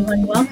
everyone. Welcome.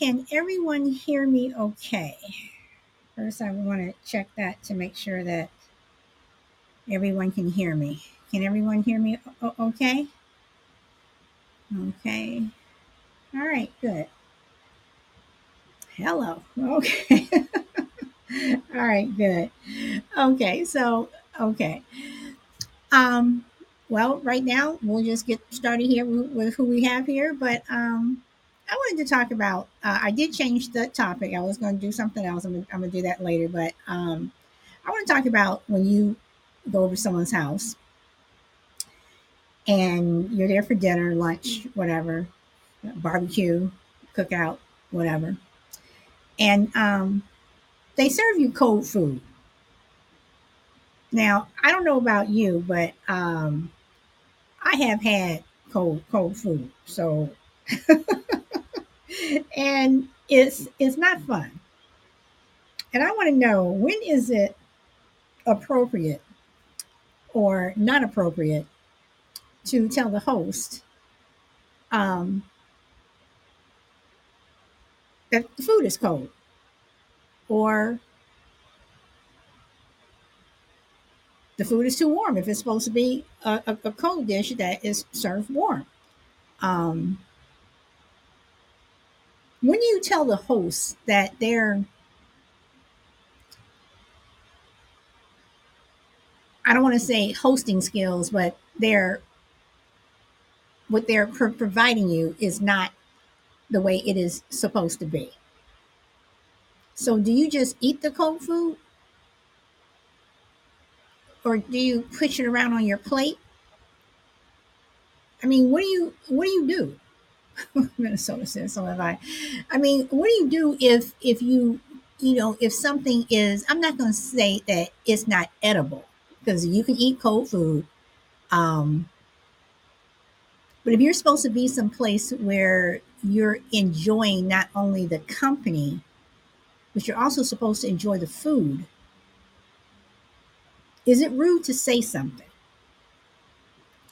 Can everyone hear me okay? First, I want to check that to make sure that everyone can hear me. Can everyone hear me okay? Okay. All right, good. Hello. Okay. All right, good. Okay, so okay. Um well, right now we'll just get started here with who we have here, but um I wanted to talk about uh, I did change the topic. I was going to do something else. I'm going to do that later, but um I want to talk about when you go over someone's house and you're there for dinner, lunch, whatever, barbecue, cookout, whatever. And um, they serve you cold food. Now, I don't know about you, but um, I have had cold cold food. So, and it's it's not fun. And I want to know when is it appropriate or not appropriate to tell the host um, that the food is cold or the food is too warm if it's supposed to be a, a, a cold dish that is served warm. Um, when you tell the host that they're, I don't want to say hosting skills, but they're what they're pro- providing you is not the way it is supposed to be. So, do you just eat the cold food, or do you push it around on your plate? I mean, what do you what do you do? Minnesota says so have I. I mean, what do you do if if you you know if something is I'm not going to say that it's not edible because you can eat cold food. Um, But if you're supposed to be someplace where you're enjoying not only the company, but you're also supposed to enjoy the food, is it rude to say something?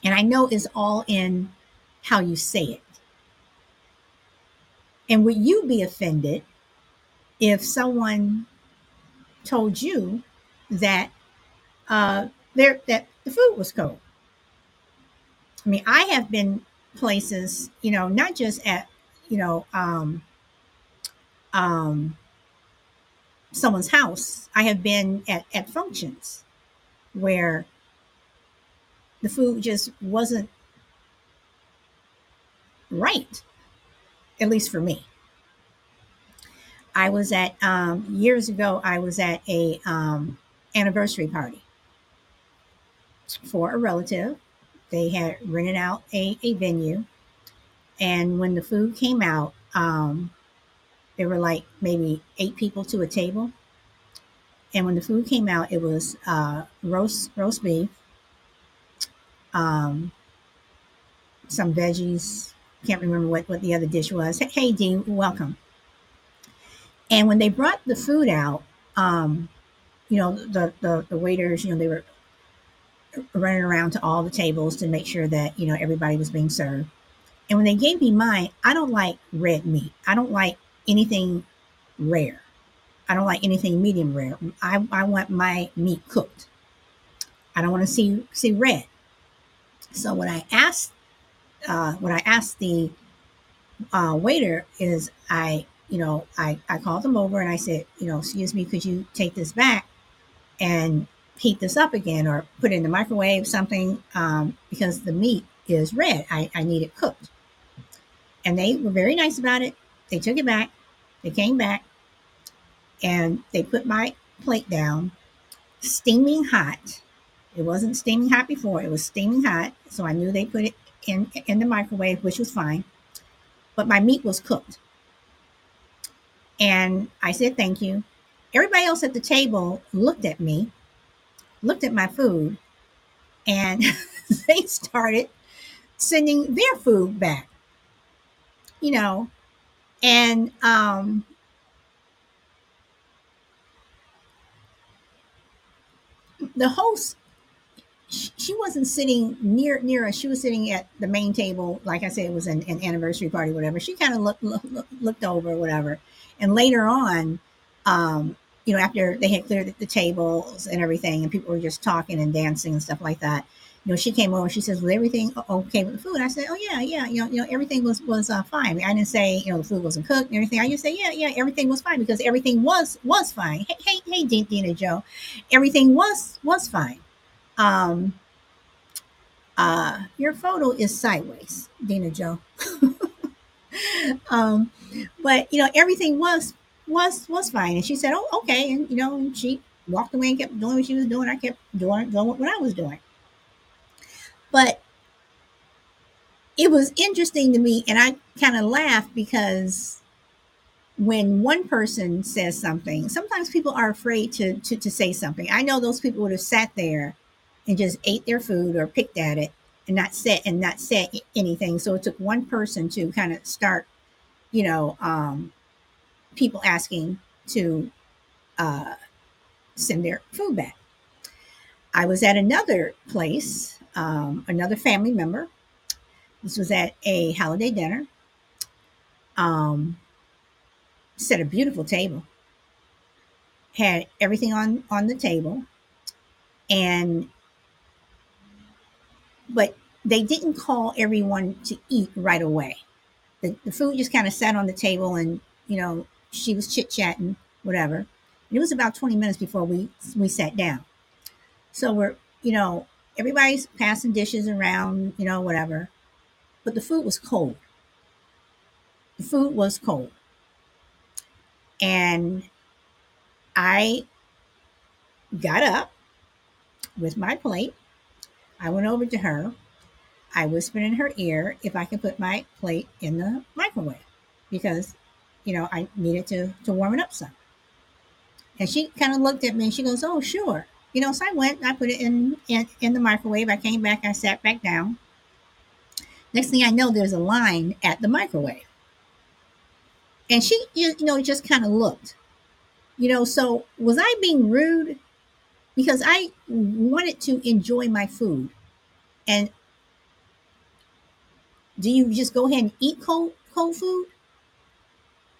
And I know it's all in how you say it. And would you be offended if someone told you that uh, there that the food was cold? I mean, I have been places, you know, not just at, you know, um, um, someone's house. I have been at, at functions where the food just wasn't right, at least for me. I was at um, years ago. I was at a um, anniversary party for a relative. They had rented out a, a venue, and when the food came out, um, there were like maybe eight people to a table. And when the food came out, it was uh, roast roast beef, um, some veggies. Can't remember what, what the other dish was. Hey, Dean, welcome. And when they brought the food out, um, you know, the, the, the waiters, you know, they were running around to all the tables to make sure that, you know, everybody was being served. And when they gave me mine, I don't like red meat. I don't like anything rare. I don't like anything medium rare. I, I want my meat cooked. I don't want to see see red. So when I asked, uh, what I asked the uh, waiter is, I you know, I, I called them over and I said, you know, excuse me, could you take this back and heat this up again or put it in the microwave, something, um, because the meat is red. I, I need it cooked. And they were very nice about it. They took it back. They came back and they put my plate down, steaming hot. It wasn't steaming hot before, it was steaming hot. So I knew they put it in, in the microwave, which was fine. But my meat was cooked. And I said, thank you. Everybody else at the table looked at me, looked at my food, and they started sending their food back. You know, and um, the host she wasn't sitting near near us. She was sitting at the main table. Like I said, it was an, an anniversary party, whatever. She kind of looked, looked looked over, whatever. And later on, um, you know, after they had cleared the tables and everything, and people were just talking and dancing and stuff like that, you know, she came over. She says, "Was everything okay with the food?" I said, "Oh yeah, yeah. You know, you know, everything was was uh, fine. I didn't say you know the food wasn't cooked and everything. I just say, yeah, yeah, everything was fine because everything was was fine. Hey, hey, hey, Dina Joe, everything was was fine. Um, uh, your photo is sideways, Dina Joe. um, but you know, everything was was was fine. And she said, "Oh, okay." And you know, she walked away and kept doing what she was doing. I kept doing doing what I was doing. But it was interesting to me, and I kind of laughed because when one person says something, sometimes people are afraid to, to to say something. I know those people would have sat there and just ate their food or picked at it and not said and not said anything. So it took one person to kind of start, you know, um, people asking to uh, send their food back. I was at another place, um, another family member. This was at a holiday dinner. Um, set a beautiful table. Had everything on on the table, and but they didn't call everyone to eat right away. The, the food just kind of sat on the table and, you know, she was chit chatting, whatever. And it was about 20 minutes before we, we sat down. So we're, you know, everybody's passing dishes around, you know, whatever. But the food was cold. The food was cold. And I got up with my plate I went over to her. I whispered in her ear if I could put my plate in the microwave because, you know, I needed to, to warm it up some. And she kind of looked at me and she goes, Oh, sure. You know, so I went, I put it in, in, in the microwave. I came back, I sat back down. Next thing I know, there's a line at the microwave. And she, you know, just kind of looked. You know, so was I being rude? Because I wanted to enjoy my food. And do you just go ahead and eat cold cold food?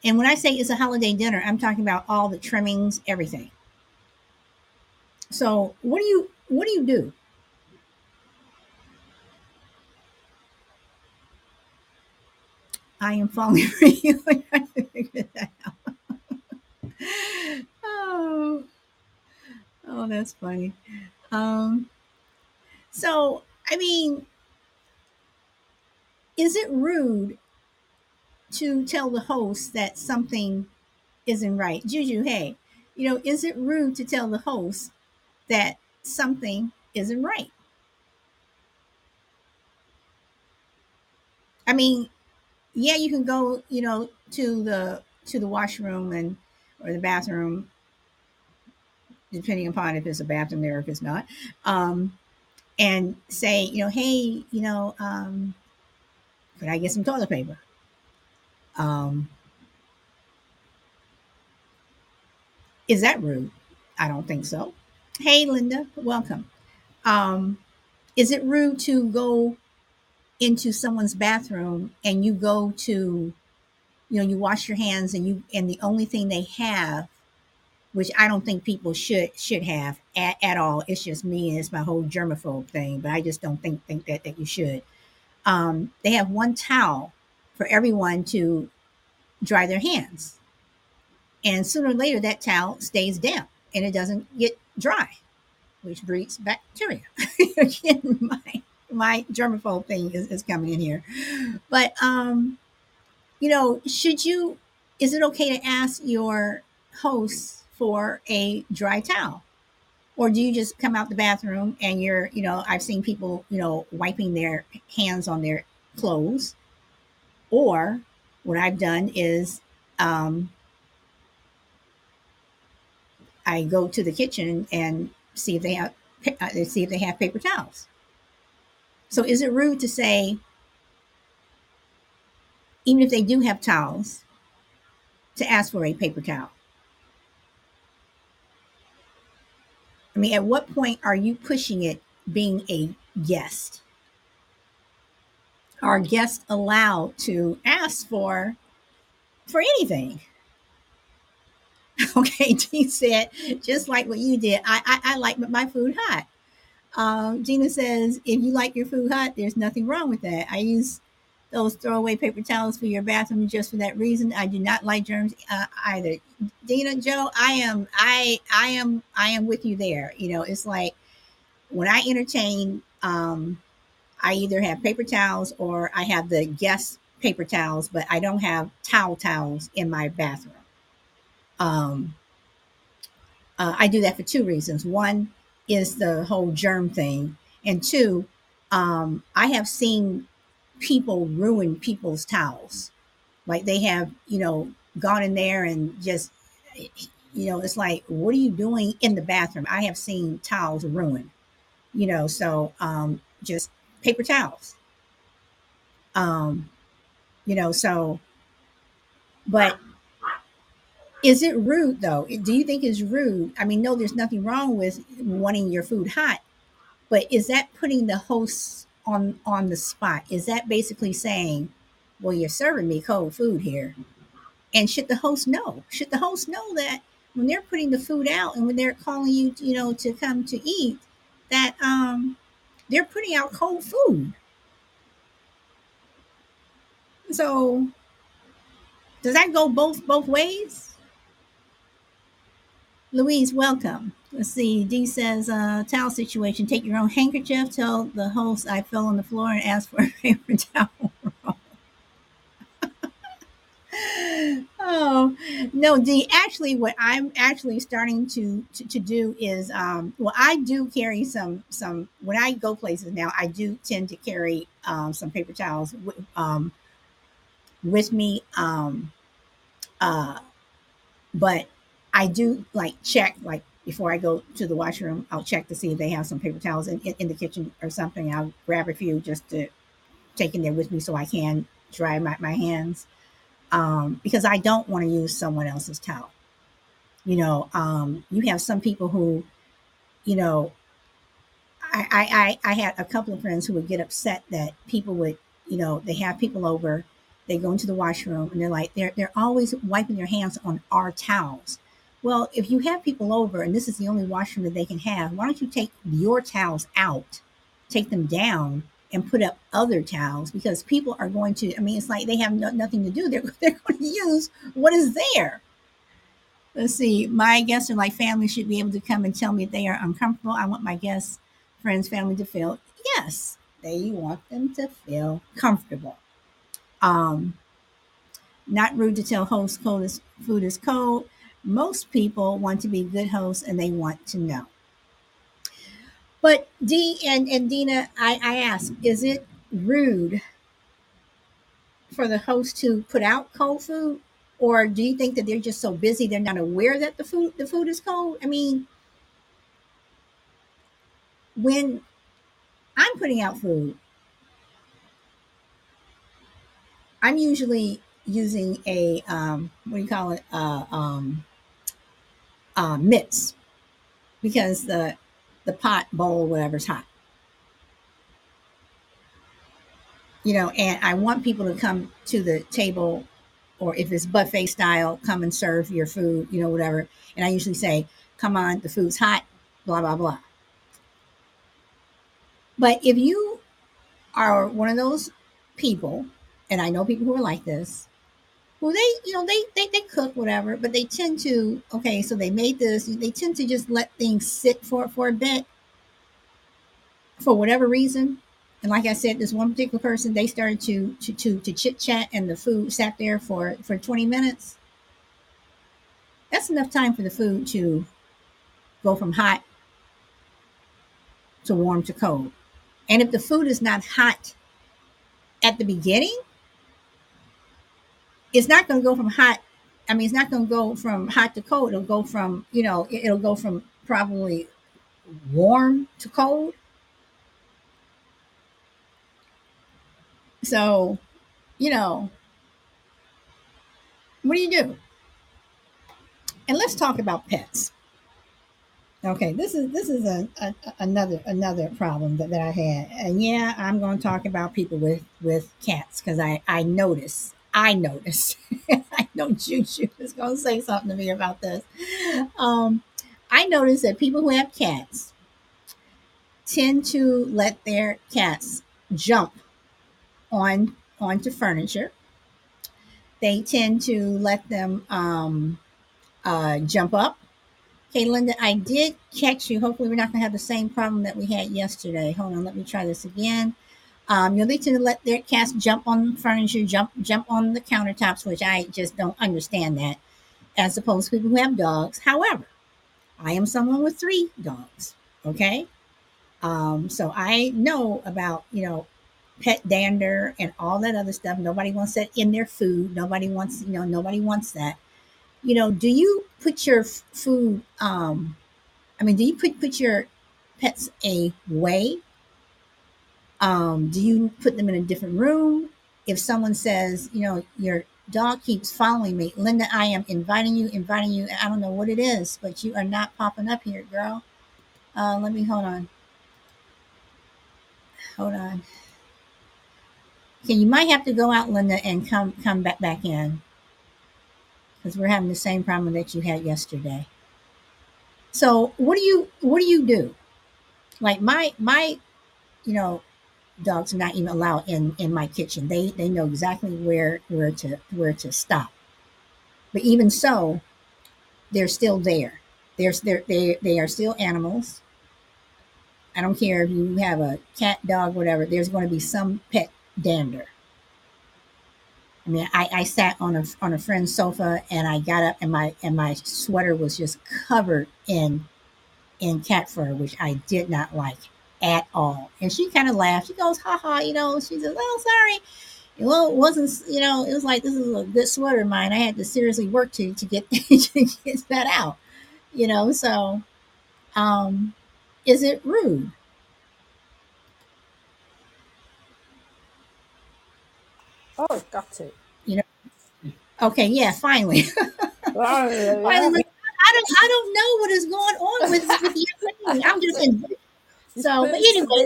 And when I say it's a holiday dinner, I'm talking about all the trimmings, everything. So what do you what do you do? I am falling for you. oh, oh, that's funny. Um, so I mean, is it rude to tell the host that something isn't right? Juju, hey, you know, is it rude to tell the host that something isn't right? I mean, yeah, you can go, you know, to the to the washroom and or the bathroom, depending upon if it's a bathroom there or if it's not, um, and say, you know, hey, you know, um, could I get some toilet paper? Um, is that rude? I don't think so. Hey, Linda, welcome. Um, is it rude to go into someone's bathroom and you go to, you know, you wash your hands and you and the only thing they have, which I don't think people should should have at, at all. It's just me and it's my whole germaphobe thing, but I just don't think think that that you should. Um, they have one towel for everyone to dry their hands. And sooner or later, that towel stays damp and it doesn't get dry, which breeds bacteria. Again, my, my germaphobe thing is, is coming in here. But, um, you know, should you, is it okay to ask your host for a dry towel? Or do you just come out the bathroom and you're, you know, I've seen people, you know, wiping their hands on their clothes. Or what I've done is um, I go to the kitchen and see if they have uh, see if they have paper towels. So is it rude to say, even if they do have towels, to ask for a paper towel? I mean, at what point are you pushing it being a guest? Are guests allowed to ask for for anything? Okay, G said, just like what you did, I, I, I like my food hot. Um, Gina says, if you like your food hot, there's nothing wrong with that. I use those throwaway paper towels for your bathroom just for that reason. I do not like germs uh, either. Dina, Joe, I am, I, I am, I am with you there. You know, it's like when I entertain, um, I either have paper towels or I have the guest paper towels, but I don't have towel towels in my bathroom. Um, uh, I do that for two reasons. One is the whole germ thing, and two, um, I have seen people ruin people's towels. Like they have, you know, gone in there and just, you know, it's like, what are you doing in the bathroom? I have seen towels ruined, you know, so um, just paper towels. Um, you know, so, but is it rude though? Do you think it's rude? I mean, no, there's nothing wrong with wanting your food hot, but is that putting the host on on the spot? Is that basically saying, "Well, you're serving me cold food here," and should the host know? Should the host know that when they're putting the food out and when they're calling you, you know, to come to eat, that um, they're putting out cold food? So, does that go both both ways? Louise, welcome. Let's see. D says, uh, towel situation. Take your own handkerchief. Tell the host I fell on the floor and ask for a paper towel oh no, D. Actually, what I'm actually starting to to, to do is, um, well, I do carry some some when I go places now. I do tend to carry um, some paper towels w- um, with me. Um, uh, but I do like check like before I go to the washroom. I'll check to see if they have some paper towels in, in, in the kitchen or something. I'll grab a few just to taken there with me so I can dry my, my hands um, because I don't want to use someone else's towel. You know, um, you have some people who, you know, I, I, I had a couple of friends who would get upset that people would, you know, they have people over, they go into the washroom and they're like, they're, they're always wiping their hands on our towels. Well, if you have people over and this is the only washroom that they can have, why don't you take your towels out, take them down, and put up other towels? Because people are going to, I mean, it's like they have no, nothing to do. They're, they're going to use what is there. Let's see. My guests are like family should be able to come and tell me if they are uncomfortable. I want my guests, friends, family to feel, yes, they want them to feel comfortable. Um, not rude to tell hosts cold is, food is cold most people want to be good hosts and they want to know. But Dee and, and Dina, I, I ask, is it rude for the host to put out cold food? Or do you think that they're just so busy they're not aware that the food the food is cold? I mean, when I'm putting out food, I'm usually using a um, what do you call it? Uh, um, uh, mitts because the the pot bowl whatever's hot. You know and i want people to come to the table or if it's buffet style come and serve your food you know whatever. And i usually say come on the food's hot blah blah blah. But if you are one of those people and i know people who are like this well, they, you know, they, they, they cook whatever, but they tend to, okay, so they made this, they tend to just let things sit for, for a bit for whatever reason. And like I said, this one particular person, they started to, to, to, to chit chat and the food sat there for, for 20 minutes. That's enough time for the food to go from hot to warm to cold. And if the food is not hot at the beginning, it's not going to go from hot. I mean, it's not going to go from hot to cold. It'll go from, you know, it'll go from probably warm to cold. So, you know, what do you do? And let's talk about pets. Okay, this is this is a, a, another another problem that, that I had, and yeah, I'm going to talk about people with with cats because I I notice I noticed. I know Juju is going to say something to me about this. Um, I noticed that people who have cats tend to let their cats jump on onto furniture. They tend to let them um, uh, jump up. Okay, Linda, I did catch you. Hopefully, we're not going to have the same problem that we had yesterday. Hold on, let me try this again. Um, you know, they tend to let their cats jump on furniture, jump jump on the countertops, which I just don't understand that, as opposed to people who have dogs. However, I am someone with three dogs. Okay, um, so I know about you know pet dander and all that other stuff. Nobody wants that in their food. Nobody wants you know nobody wants that. You know, do you put your food? Um, I mean, do you put put your pets away um, do you put them in a different room? If someone says, you know, your dog keeps following me, Linda, I am inviting you, inviting you. I don't know what it is, but you are not popping up here, girl. Uh, let me hold on. Hold on. Okay, you might have to go out, Linda, and come come back back in because we're having the same problem that you had yesterday. So, what do you what do you do? Like my my, you know, dogs not even allowed in in my kitchen. They they know exactly where where to where to stop. But even so, they're still there. They're, they're they they are still animals. I don't care if you have a cat, dog, whatever. There's going to be some pet dander. I mean, I, I sat on a on a friend's sofa and I got up and my and my sweater was just covered in in cat fur, which I did not like at all. And she kind of laughed. She goes, ha ha, you know, she says, oh, sorry. Well, it wasn't, you know, it was like, this is a good sweater of mine. I had to seriously work to, to get, to get that out, you know, so, um, is it rude? Oh, got it. You know, okay, yeah, finally. Oh, finally. I don't I don't know what is going on with, with your. I'm just in so but anyway,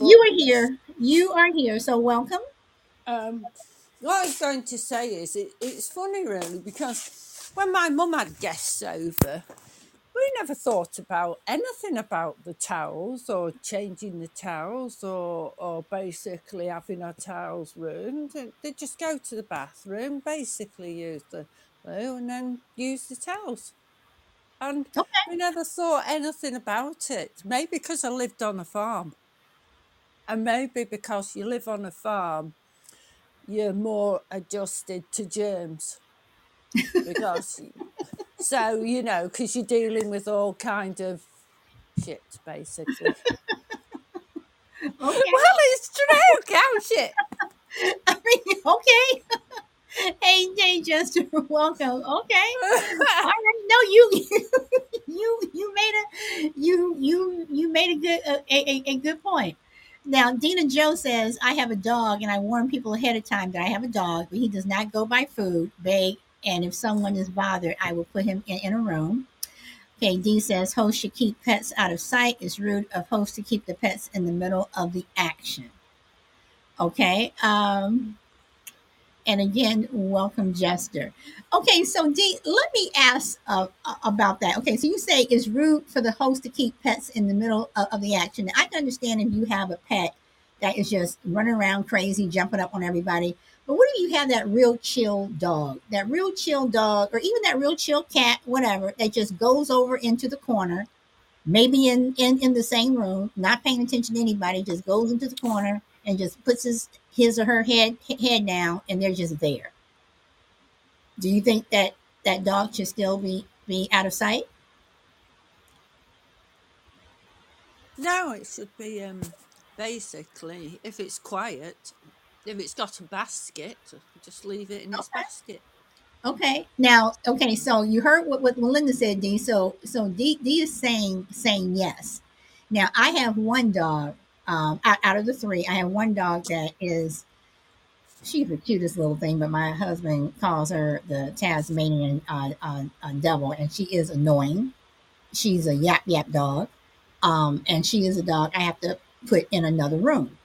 you are here. You are here. So welcome. Um, what I was going to say is it, it's funny really because when my mum had guests over, we never thought about anything about the towels or changing the towels or or basically having our towels ruined. They- just go to the bathroom, basically use the loo and then use the towels. And Okay. we never thought anything about it. Maybe because I lived on a farm. And maybe because you live on a farm, you're more adjusted to germs. Because, so, you know, because you're dealing with all kind of shit, basically. Okay. Well, it's true, can't it? I mean, okay. Hey, hey, Jester, welcome. Okay. All right. No, you, you, you made a, you, you, you made a good, a, a, a good point. Now, Dina Joe says, I have a dog and I warn people ahead of time that I have a dog, but he does not go by food, beg, and if someone is bothered, I will put him in, in a room. Okay, D says, hosts should keep pets out of sight. It's rude of hosts to keep the pets in the middle of the action. Okay. Um, and again, welcome, Jester. Okay, so D, let me ask uh, about that. Okay, so you say it's rude for the host to keep pets in the middle of, of the action. I can understand if you have a pet that is just running around crazy, jumping up on everybody. But what if you have that real chill dog, that real chill dog, or even that real chill cat, whatever, that just goes over into the corner, maybe in, in, in the same room, not paying attention to anybody, just goes into the corner and just puts his, his or her head head down and they're just there. Do you think that that dog should still be be out of sight? No, it should be um, basically, if it's quiet, if it's got a basket, just leave it in its basket. Okay. Now, okay, so you heard what, what Melinda said, D. So so D, D is saying saying yes. Now I have one dog, um, out, out of the three, I have one dog that is she's the cutest little thing, but my husband calls her the Tasmanian uh, uh, uh, devil, and she is annoying. She's a yap yap dog, um, and she is a dog I have to put in another room.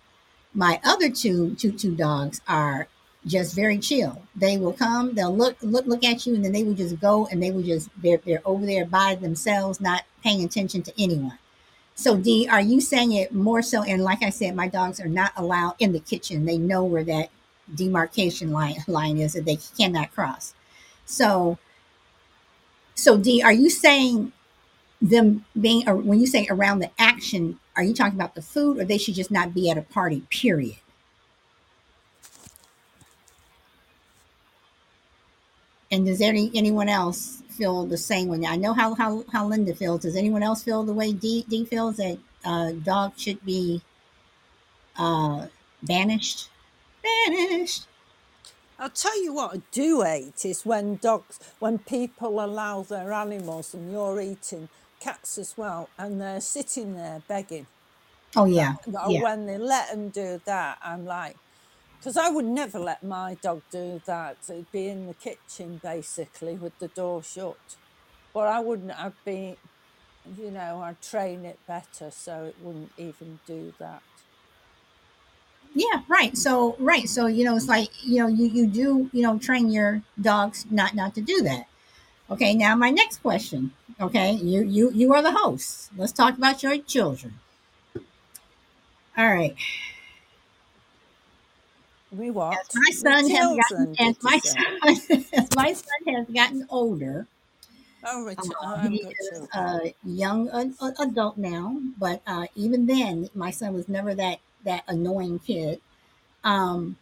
My other two two two dogs are just very chill. They will come, they'll look look look at you, and then they will just go and they will just they're they're over there by themselves, not paying attention to anyone. So D, are you saying it more so? And like I said, my dogs are not allowed in the kitchen. They know where that demarcation line line is that they cannot cross. So so D, are you saying them being when you say around the action, are you talking about the food or they should just not be at a party, period? And does any anyone else feel the same way? I know how how, how Linda feels. Does anyone else feel the way D, D feels that uh, dog should be uh, banished? Banished. I'll tell you what I do hate is when dogs, when people allow their animals and you're eating cats as well, and they're sitting there begging. Oh yeah, Or yeah. When they let them do that, I'm like, because I would never let my dog do that. It'd be in the kitchen basically with the door shut. But I wouldn't. I'd be, you know, I'd train it better so it wouldn't even do that. Yeah, right. So right. So you know, it's like you know, you you do you know train your dogs not not to do that. Okay. Now my next question. Okay, you you you are the host. Let's talk about your children. All right. We what? As my son has gotten as my son as my son has gotten older. Oh, I Uh, he is a young a- adult now, but uh, even then, my son was never that that annoying kid. Um,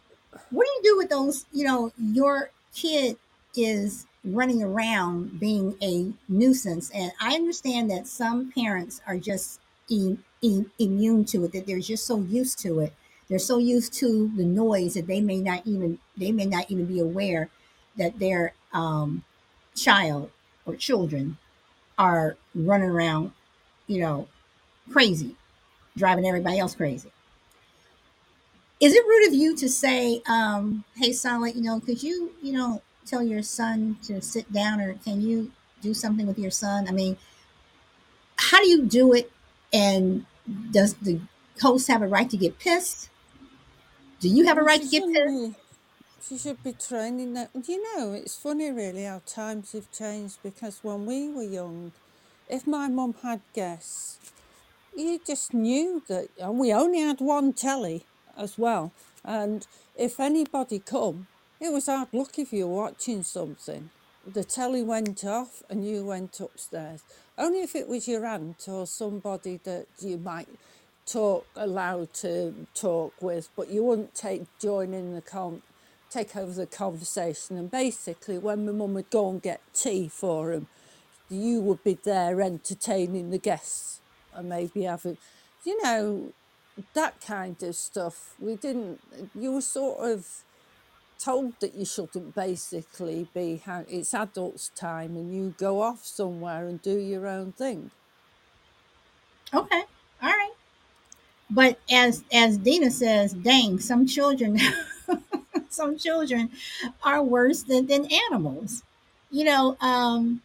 what do you do with those? You know, your kid is running around being a nuisance, and I understand that some parents are just e- e- immune to it; that they're just so used to it. They're so used to the noise that they may not even they may not even be aware that their um, child or children are running around, you know, crazy, driving everybody else crazy. is it rude of you to say, um, "Hey, Solid, you know, could you, you know, tell your son to sit down, or can you do something with your son?" I mean, how do you do it? And does the host have a right to get pissed? Do you have a right to get pissed? She should be training that. You know, it's funny really how times have changed because when we were young, if my mum had guests, you just knew that, and we only had one telly as well. And if anybody come, it was hard luck if you were watching something. The telly went off and you went upstairs. Only if it was your aunt or somebody that you might talk allowed to talk with, but you wouldn't take join in the con take over the conversation. And basically, when my mum would go and get tea for him, you would be there entertaining the guests and maybe having, you know, that kind of stuff. We didn't. You were sort of told that you shouldn't basically be. It's adults' time, and you go off somewhere and do your own thing. Okay, all right. But as as Dina says, dang, some children, some children are worse than, than animals. You know, um,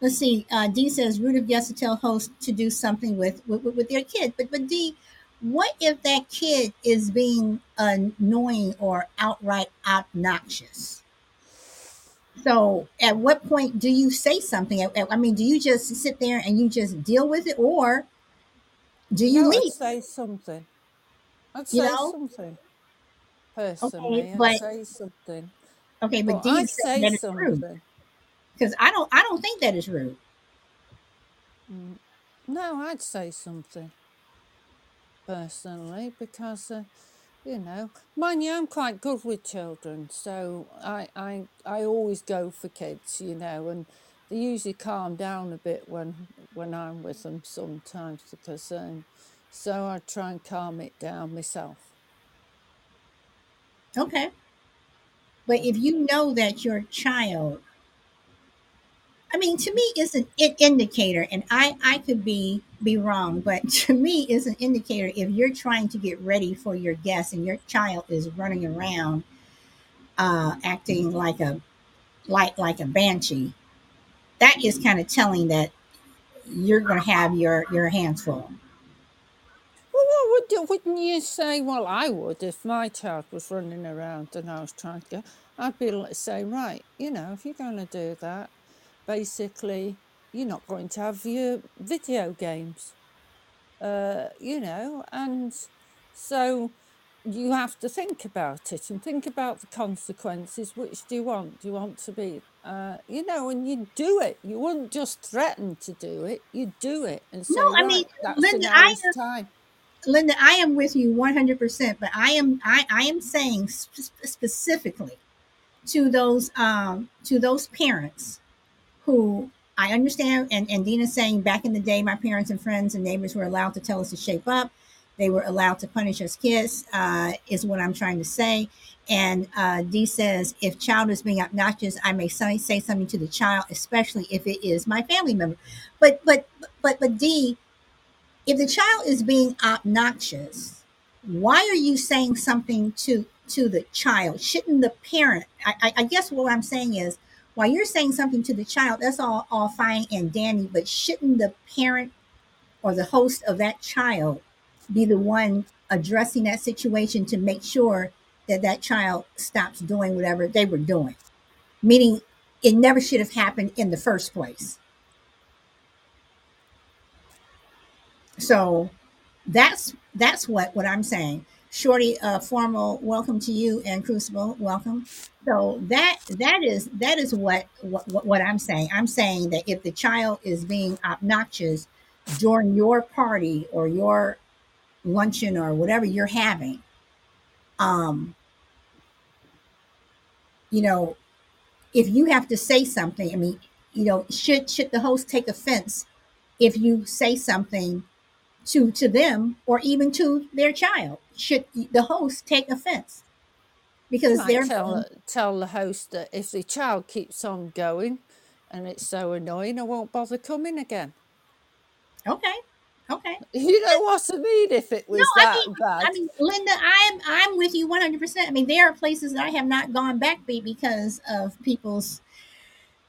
let's see. Uh, D says root of guests to tell host to do something with with, with their kid. But but D, what if that kid is being annoying or outright obnoxious? So at what point do you say something? I mean, do you just sit there and you just deal with it, or do you I'd leave? say something. I'd You say know, something. okay, Personally, I'd but say something. okay, but But D I'd said say that it's rude something. because I don't I don't think that is rude. Mm. No, I'd say something personally because, uh, you know, mind you, I'm quite good with children, so I, I, I always go for kids, you know, and they usually calm down a bit when when I'm with them sometimes because, um, so I try and calm it down myself. Okay, but if you know that your child, I mean, to me, it's an indicator, and I I could be be wrong, but to me, it's an indicator if you're trying to get ready for your guest and your child is running around uh, acting like a like like a banshee. That is kind of telling that you're going to have your your hands full. Well, what would wouldn't you say? Well, I would if my child was running around and I was trying to go. I'd be like saying, right, you know, if you're going to do that, basically, you're not going to have your video games, uh, you know, and so you have to think about it and think about the consequences. Which do you want? Do you want to be, uh, you know, and you do it. You wouldn't just threaten to do it. You do it and No, say, I mean, right, Linda, I hour's time. Linda, I am with you 100%, but I am I, I am saying sp- specifically to those um to those parents who I understand and and Dina's saying back in the day my parents and friends and neighbors were allowed to tell us to shape up. They were allowed to punish us kids uh, is what I'm trying to say. And uh, D says, if child is being obnoxious, I may say, say something to the child, especially if it is my family member. But but but but D, if the child is being obnoxious, why are you saying something to to the child? Shouldn't the parent? I, I, I guess what I'm saying is, while you're saying something to the child, that's all all fine and dandy, but shouldn't the parent or the host of that child be the one addressing that situation to make sure that that child stops doing whatever they were doing? Meaning, it never should have happened in the first place. So that's that's what what I'm saying. Shorty, uh, formal welcome to you and Crucible, welcome. So that that is that is what, what what I'm saying. I'm saying that if the child is being obnoxious during your party or your luncheon or whatever you're having, um, you know, if you have to say something, I mean, you know, should should the host take offense if you say something to to them or even to their child? Should the host take offense because they're tell tell the host that if the child keeps on going and it's so annoying, I won't bother coming again. okay? Okay. You know what I mean? If it was No, I that mean, bad. I mean, Linda, I'm I'm with you 100. percent I mean, there are places that I have not gone back be because of people's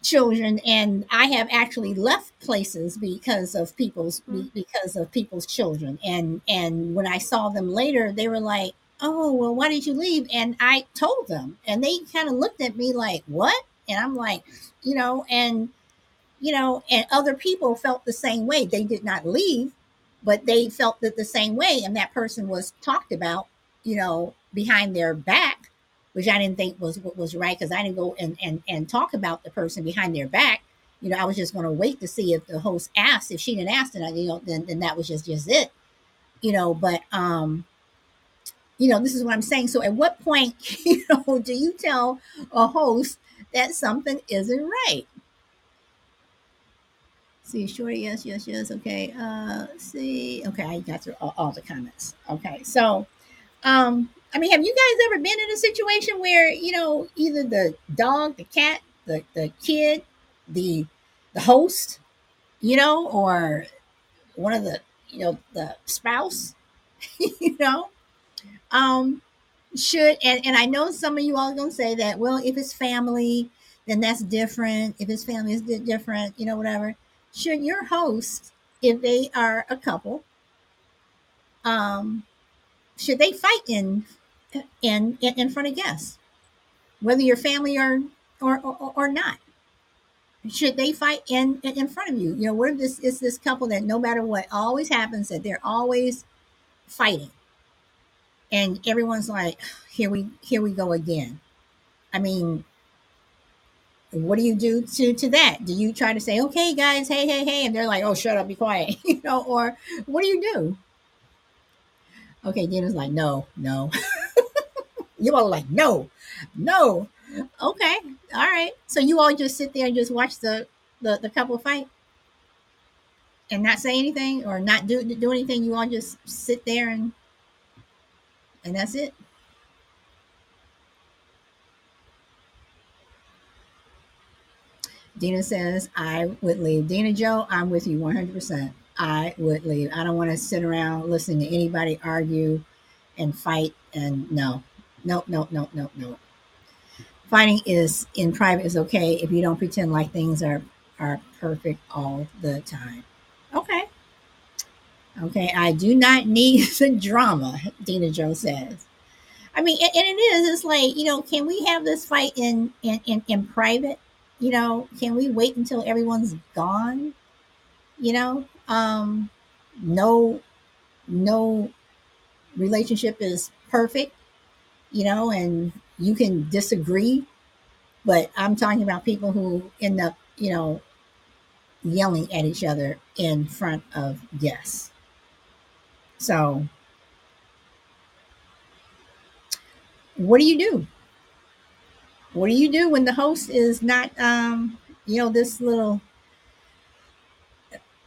children, and I have actually left places because of people's be- mm-hmm. because of people's children. And and when I saw them later, they were like, "Oh, well, why did you leave?" And I told them, and they kind of looked at me like, "What?" And I'm like, you know, and you know, and other people felt the same way. They did not leave, but they felt that the same way, and that person was talked about, you know, behind their back, which I didn't think was what was right because I didn't go and, and and talk about the person behind their back. You know, I was just going to wait to see if the host asked. If she didn't ask, then I, you know, then then that was just just it. You know, but um, you know, this is what I'm saying. So, at what point, you know, do you tell a host that something isn't right? See, sure, yes, yes, yes. Okay. Uh, see. Okay, I got through all, all the comments. Okay, so, um, I mean, have you guys ever been in a situation where you know either the dog, the cat, the the kid, the the host, you know, or one of the you know the spouse, you know, um, should and and I know some of you all gonna say that. Well, if it's family, then that's different. If it's family, di- different. You know, whatever. Should your host, if they are a couple, um, should they fight in in in, front of guests, whether you're family or or or, or not? Should they fight in in front of you? You know, if this is this couple that no matter what always happens that they're always fighting, and everyone's like, here we here we go again. I mean, what do you do to to that? Do you try to say, okay, guys, hey, hey, hey, and they're like, oh, shut up, be quiet, you know, or what do you do? Okay, Dina's like, no, no. you all like, no, no. Okay, all right. So you all just sit there and just watch the the, the couple fight and not say anything or not do do anything. You all just sit there and and that's it. Dina says, I would leave. Dina Joe, I'm with you 100%. I would leave. I don't want to sit around listening to anybody argue and fight. And no, no, no, no, no, no. Fighting is in private is okay if you don't pretend like things are are perfect all the time. Okay. Okay. I do not need the drama, Dina Joe says. I mean, and, and it is. It's like you know, can we have this fight in in in, in private? You know, can we wait until everyone's gone? You know, um, no, no relationship is perfect. You know, and you can disagree, but I'm talking about people who end up, you know, yelling at each other in front of guests. So, what do you do? What do you do when the host is not, um, you know, this little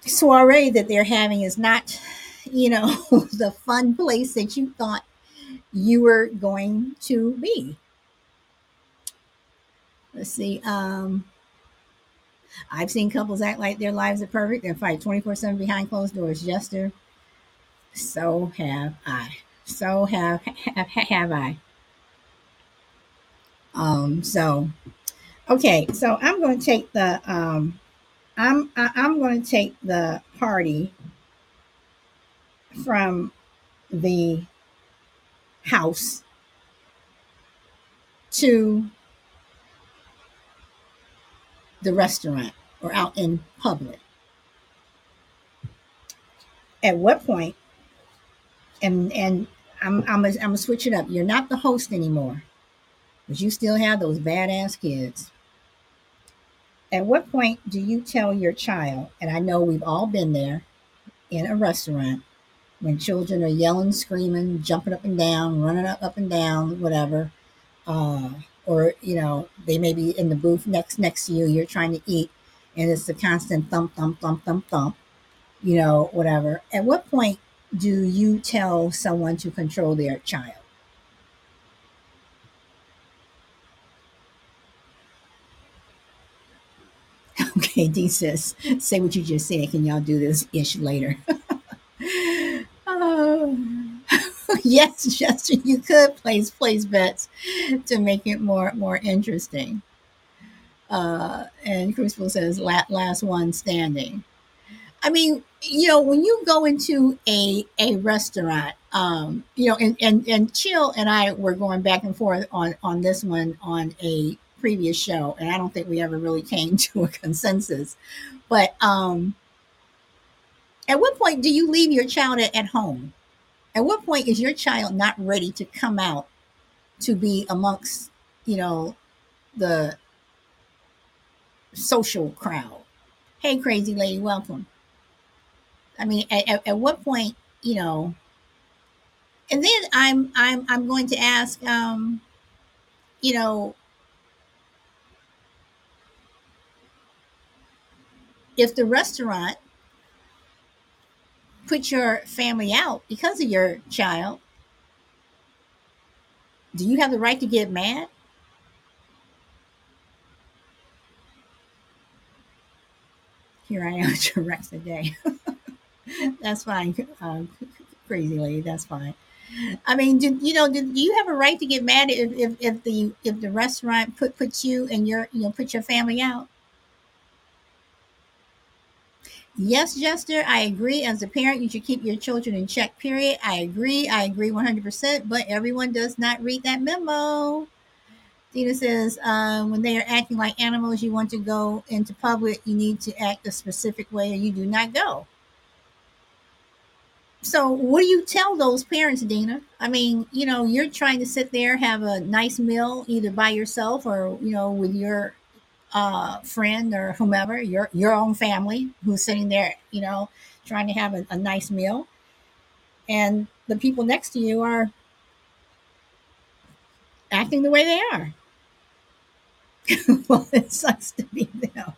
soiree that they're having is not, you know, the fun place that you thought you were going to be? Let's see. Um, I've seen couples act like their lives are perfect and fight 24 7 behind closed doors. Jester, so have I. So have, have, have I. Um, so okay, so I'm going to take the um, I'm I, I'm going to take the party from the house to the restaurant or out in public. At what point, and and I'm I'm gonna, I'm gonna switch it up. You're not the host anymore, but you still have those badass kids. At what point do you tell your child? And I know we've all been there in a restaurant when children are yelling, screaming, jumping up and down, running up, and down, whatever. Uh, or you know they may be in the booth next next to you. You're trying to eat, and it's a constant thump, thump, thump, thump, thump. You know, whatever. At what point do you tell someone to control their child? D says, say what you just said. Can y'all do this ish later? Oh. yes, Justin, you could place place bets to make it more more interesting. Uh, and Crucible says last one standing. I mean, you know, when you go into a a restaurant, um, you know, and, and and Chill and I were going back and forth on on this one on a previous show, and I don't think we ever really came to a consensus. But um, at what point do you leave your child at, at home? At what point is your child not ready to come out to be amongst, you know, the social crowd? Hey, crazy lady, welcome. I mean, at, at what point, you know, and then I'm I'm I'm going to ask, um, you know, if the restaurant put your family out because of your child, do you have the right to get mad? Here I am to rest the day. that's fine, uh, crazy lady. That's fine. I mean, do you know? Do, do you have a right to get mad if, if, if the if the restaurant put puts you and your you know put your family out? Yes, Jester, I agree. As a parent, you should keep your children in check, period. I agree. I agree 100%, but everyone does not read that memo. Dina says, um, when they are acting like animals, you want to go into public, you need to act a specific way or you do not go. So, what do you tell those parents, Dina? I mean, you know, you're trying to sit there, have a nice meal either by yourself or, you know, with your uh, friend or whomever, your your own family who's sitting there, you know, trying to have a, a nice meal, and the people next to you are acting the way they are. well, it sucks to be them.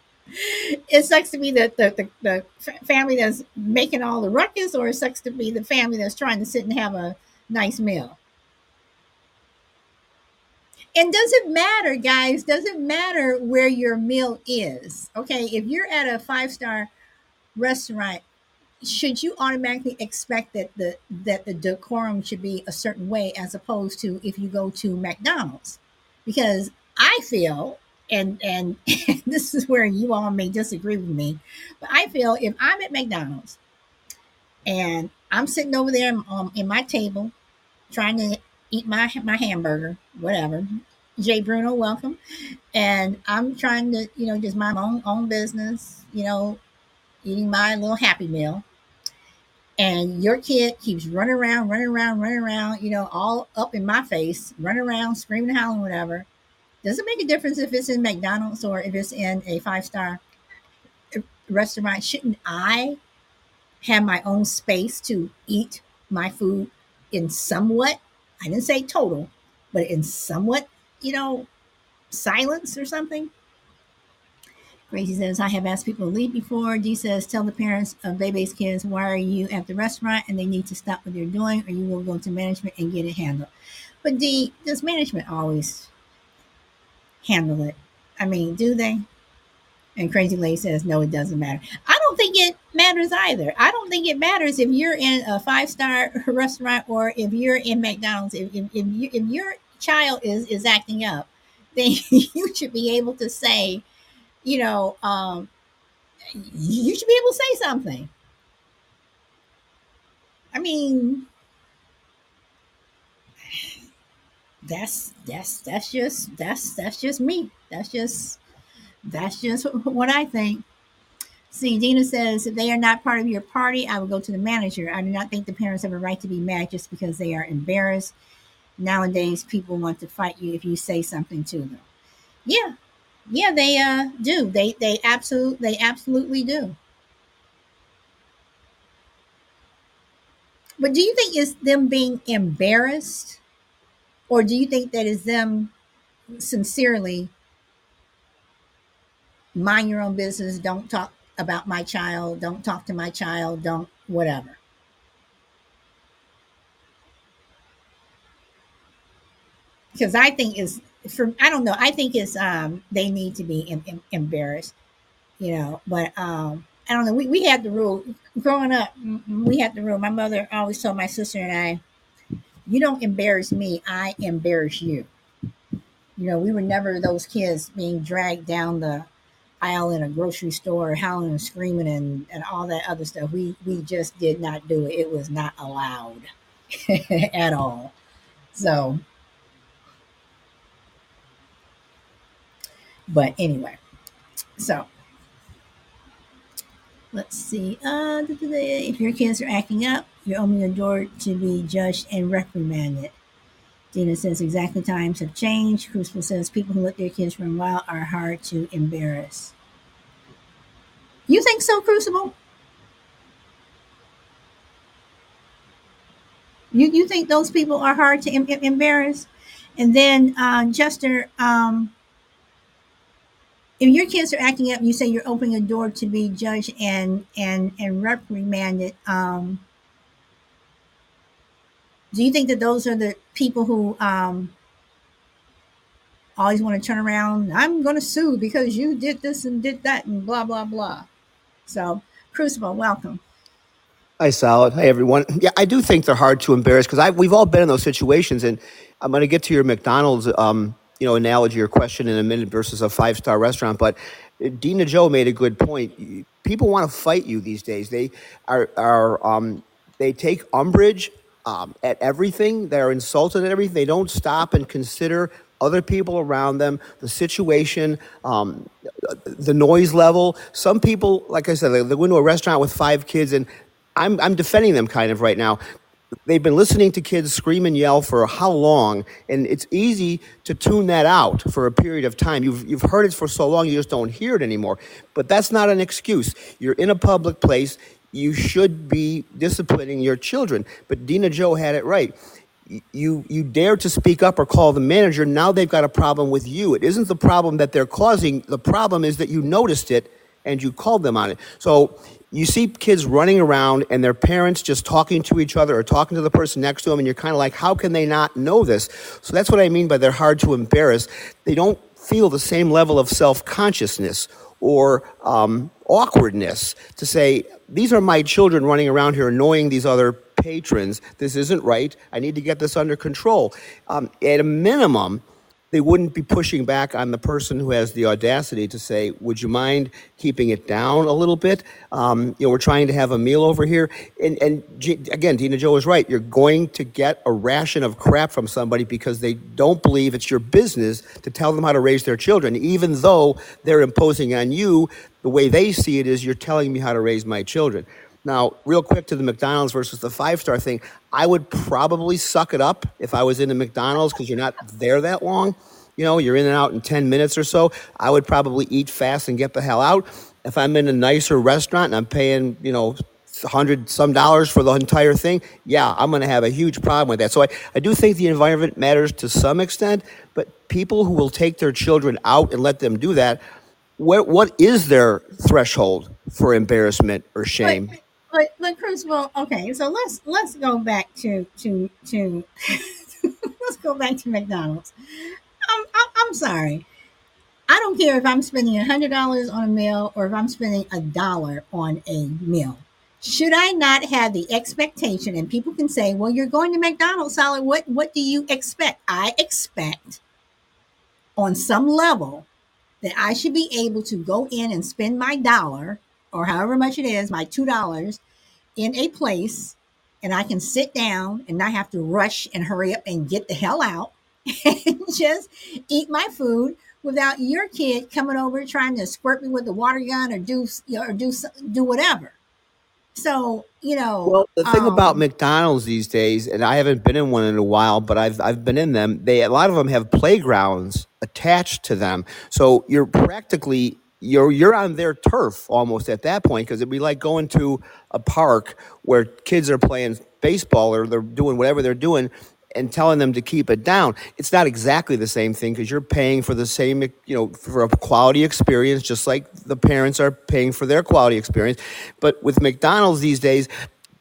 It sucks to be the, the, the, the family that's making all the ruckus, or it sucks to be the family that's trying to sit and have a nice meal. And does it matter, guys? Does it matter where your meal is? Okay, if you're at a five star restaurant, should you automatically expect that the that the decorum should be a certain way as opposed to if you go to McDonald's? Because I feel and and this is where you all may disagree with me, but I feel if I'm at McDonald's and I'm sitting over there um, in my table trying to eat my my hamburger, whatever. Jay Bruno, welcome. And I'm trying to, you know, just mind my own own business, you know, eating my little happy meal. And your kid keeps running around, running around, running around, you know, all up in my face, running around, screaming, howling, whatever. Does it make a difference if it's in McDonald's or if it's in a five star restaurant? Shouldn't I have my own space to eat my food in somewhat I didn't say total, but in somewhat, you know, silence or something. Gracie says, I have asked people to leave before. D says, tell the parents of baby's kids, why are you at the restaurant? And they need to stop what they're doing or you will go to management and get it handled. But D, does management always handle it? I mean, do they? And Crazy Lady says, no, it doesn't matter. I don't think it matters either. I don't think it matters if you're in a five star restaurant or if you're in McDonald's. If, if, if, you, if your child is, is acting up, then you should be able to say, you know, um, you should be able to say something. I mean, that's that's that's just that's that's just me. That's just that's just what I think. See, Dina says, if they are not part of your party, I will go to the manager. I do not think the parents have a right to be mad just because they are embarrassed. Nowadays, people want to fight you if you say something to them. Yeah, yeah, they uh, do. They they absolutely they absolutely do. But do you think it's them being embarrassed, or do you think that is them sincerely mind your own business. Don't talk about my child. Don't talk to my child. Don't whatever. Because I think is for I don't know. I think it's um they need to be em- em- embarrassed, you know. But um I don't know. We we had the rule growing up. We had the rule. My mother always told my sister and I you don't embarrass me, I embarrass you. You know, we were never those kids being dragged down the aisle in a grocery store, howling and screaming and, and all that other stuff. We we just did not do it. It was not allowed at all. So, but anyway, so let's see. Uh, if your kids are acting up, you're opening the door to be judged and reprimanded. Dina says exactly times have changed. Crucible says people who let their kids run wild are hard to embarrass. You think so, Crucible? You you think those people are hard to em- embarrass? And then uh, Jester, um, if your kids are acting up, you say you're opening a door to be judged and and and reprimanded. Um, do you think that those are the people who um, always want to turn around? I'm going to sue because you did this and did that and blah blah blah. So, Crucible, welcome. Hi, Solid. Hi, everyone. Yeah, I do think they're hard to embarrass because we've all been in those situations, and I'm going to get to your McDonald's, um, you know, analogy or question in a minute versus a five star restaurant. But uh, Dina Joe made a good point. People want to fight you these days. They are are um, they take umbrage um, at everything. They're insulted at everything. They don't stop and consider other people around them, the situation, um, the noise level. Some people, like I said, they, they go into a restaurant with five kids, and I'm, I'm defending them kind of right now. They've been listening to kids scream and yell for how long, and it's easy to tune that out for a period of time. You've, you've heard it for so long, you just don't hear it anymore. But that's not an excuse. You're in a public place, you should be disciplining your children. But Dina Joe had it right you you dare to speak up or call the manager now they've got a problem with you. It isn't the problem that they're causing the problem is that you noticed it and you called them on it. So you see kids running around and their parents just talking to each other or talking to the person next to them and you're kind of like how can they not know this? So that's what i mean by they're hard to embarrass. They don't feel the same level of self-consciousness or um, awkwardness to say these are my children running around here annoying these other patrons. This isn't right. I need to get this under control. Um, at a minimum, they wouldn't be pushing back on the person who has the audacity to say, "Would you mind keeping it down a little bit?" Um, you know, we're trying to have a meal over here, and and again, Dina Joe is right. You're going to get a ration of crap from somebody because they don't believe it's your business to tell them how to raise their children, even though they're imposing on you the way they see it is you're telling me how to raise my children. Now, real quick to the McDonald's versus the five star thing, I would probably suck it up if I was in a McDonald's because you're not there that long. You know, you're in and out in 10 minutes or so. I would probably eat fast and get the hell out. If I'm in a nicer restaurant and I'm paying, you know, hundred some dollars for the entire thing, yeah, I'm going to have a huge problem with that. So I, I do think the environment matters to some extent, but people who will take their children out and let them do that, what what is their threshold for embarrassment or shame? But but Crucible, okay, so let's let's go back to to to let's go back to McDonald's. I'm, I'm, I'm sorry. I don't care if I'm spending hundred dollars on a meal or if I'm spending a dollar on a meal. Should I not have the expectation? And people can say, "Well, you're going to McDonald's, Solid. What what do you expect?" I expect, on some level, that I should be able to go in and spend my dollar or however much it is, my two dollars, in a place and I can sit down and not have to rush and hurry up and get the hell out and just eat my food without your kid coming over trying to squirt me with a water gun or do or do do whatever. So you know. Well, the thing um, about McDonald's these days, and I haven't been in one in a while, but I've I've been in them. They a lot of them have playgrounds attached to them, so you're practically you're you're on their turf almost at that point because it'd be like going to a park where kids are playing baseball or they're doing whatever they're doing and telling them to keep it down. It's not exactly the same thing because you're paying for the same, you know, for a quality experience, just like the parents are paying for their quality experience. But with McDonald's these days,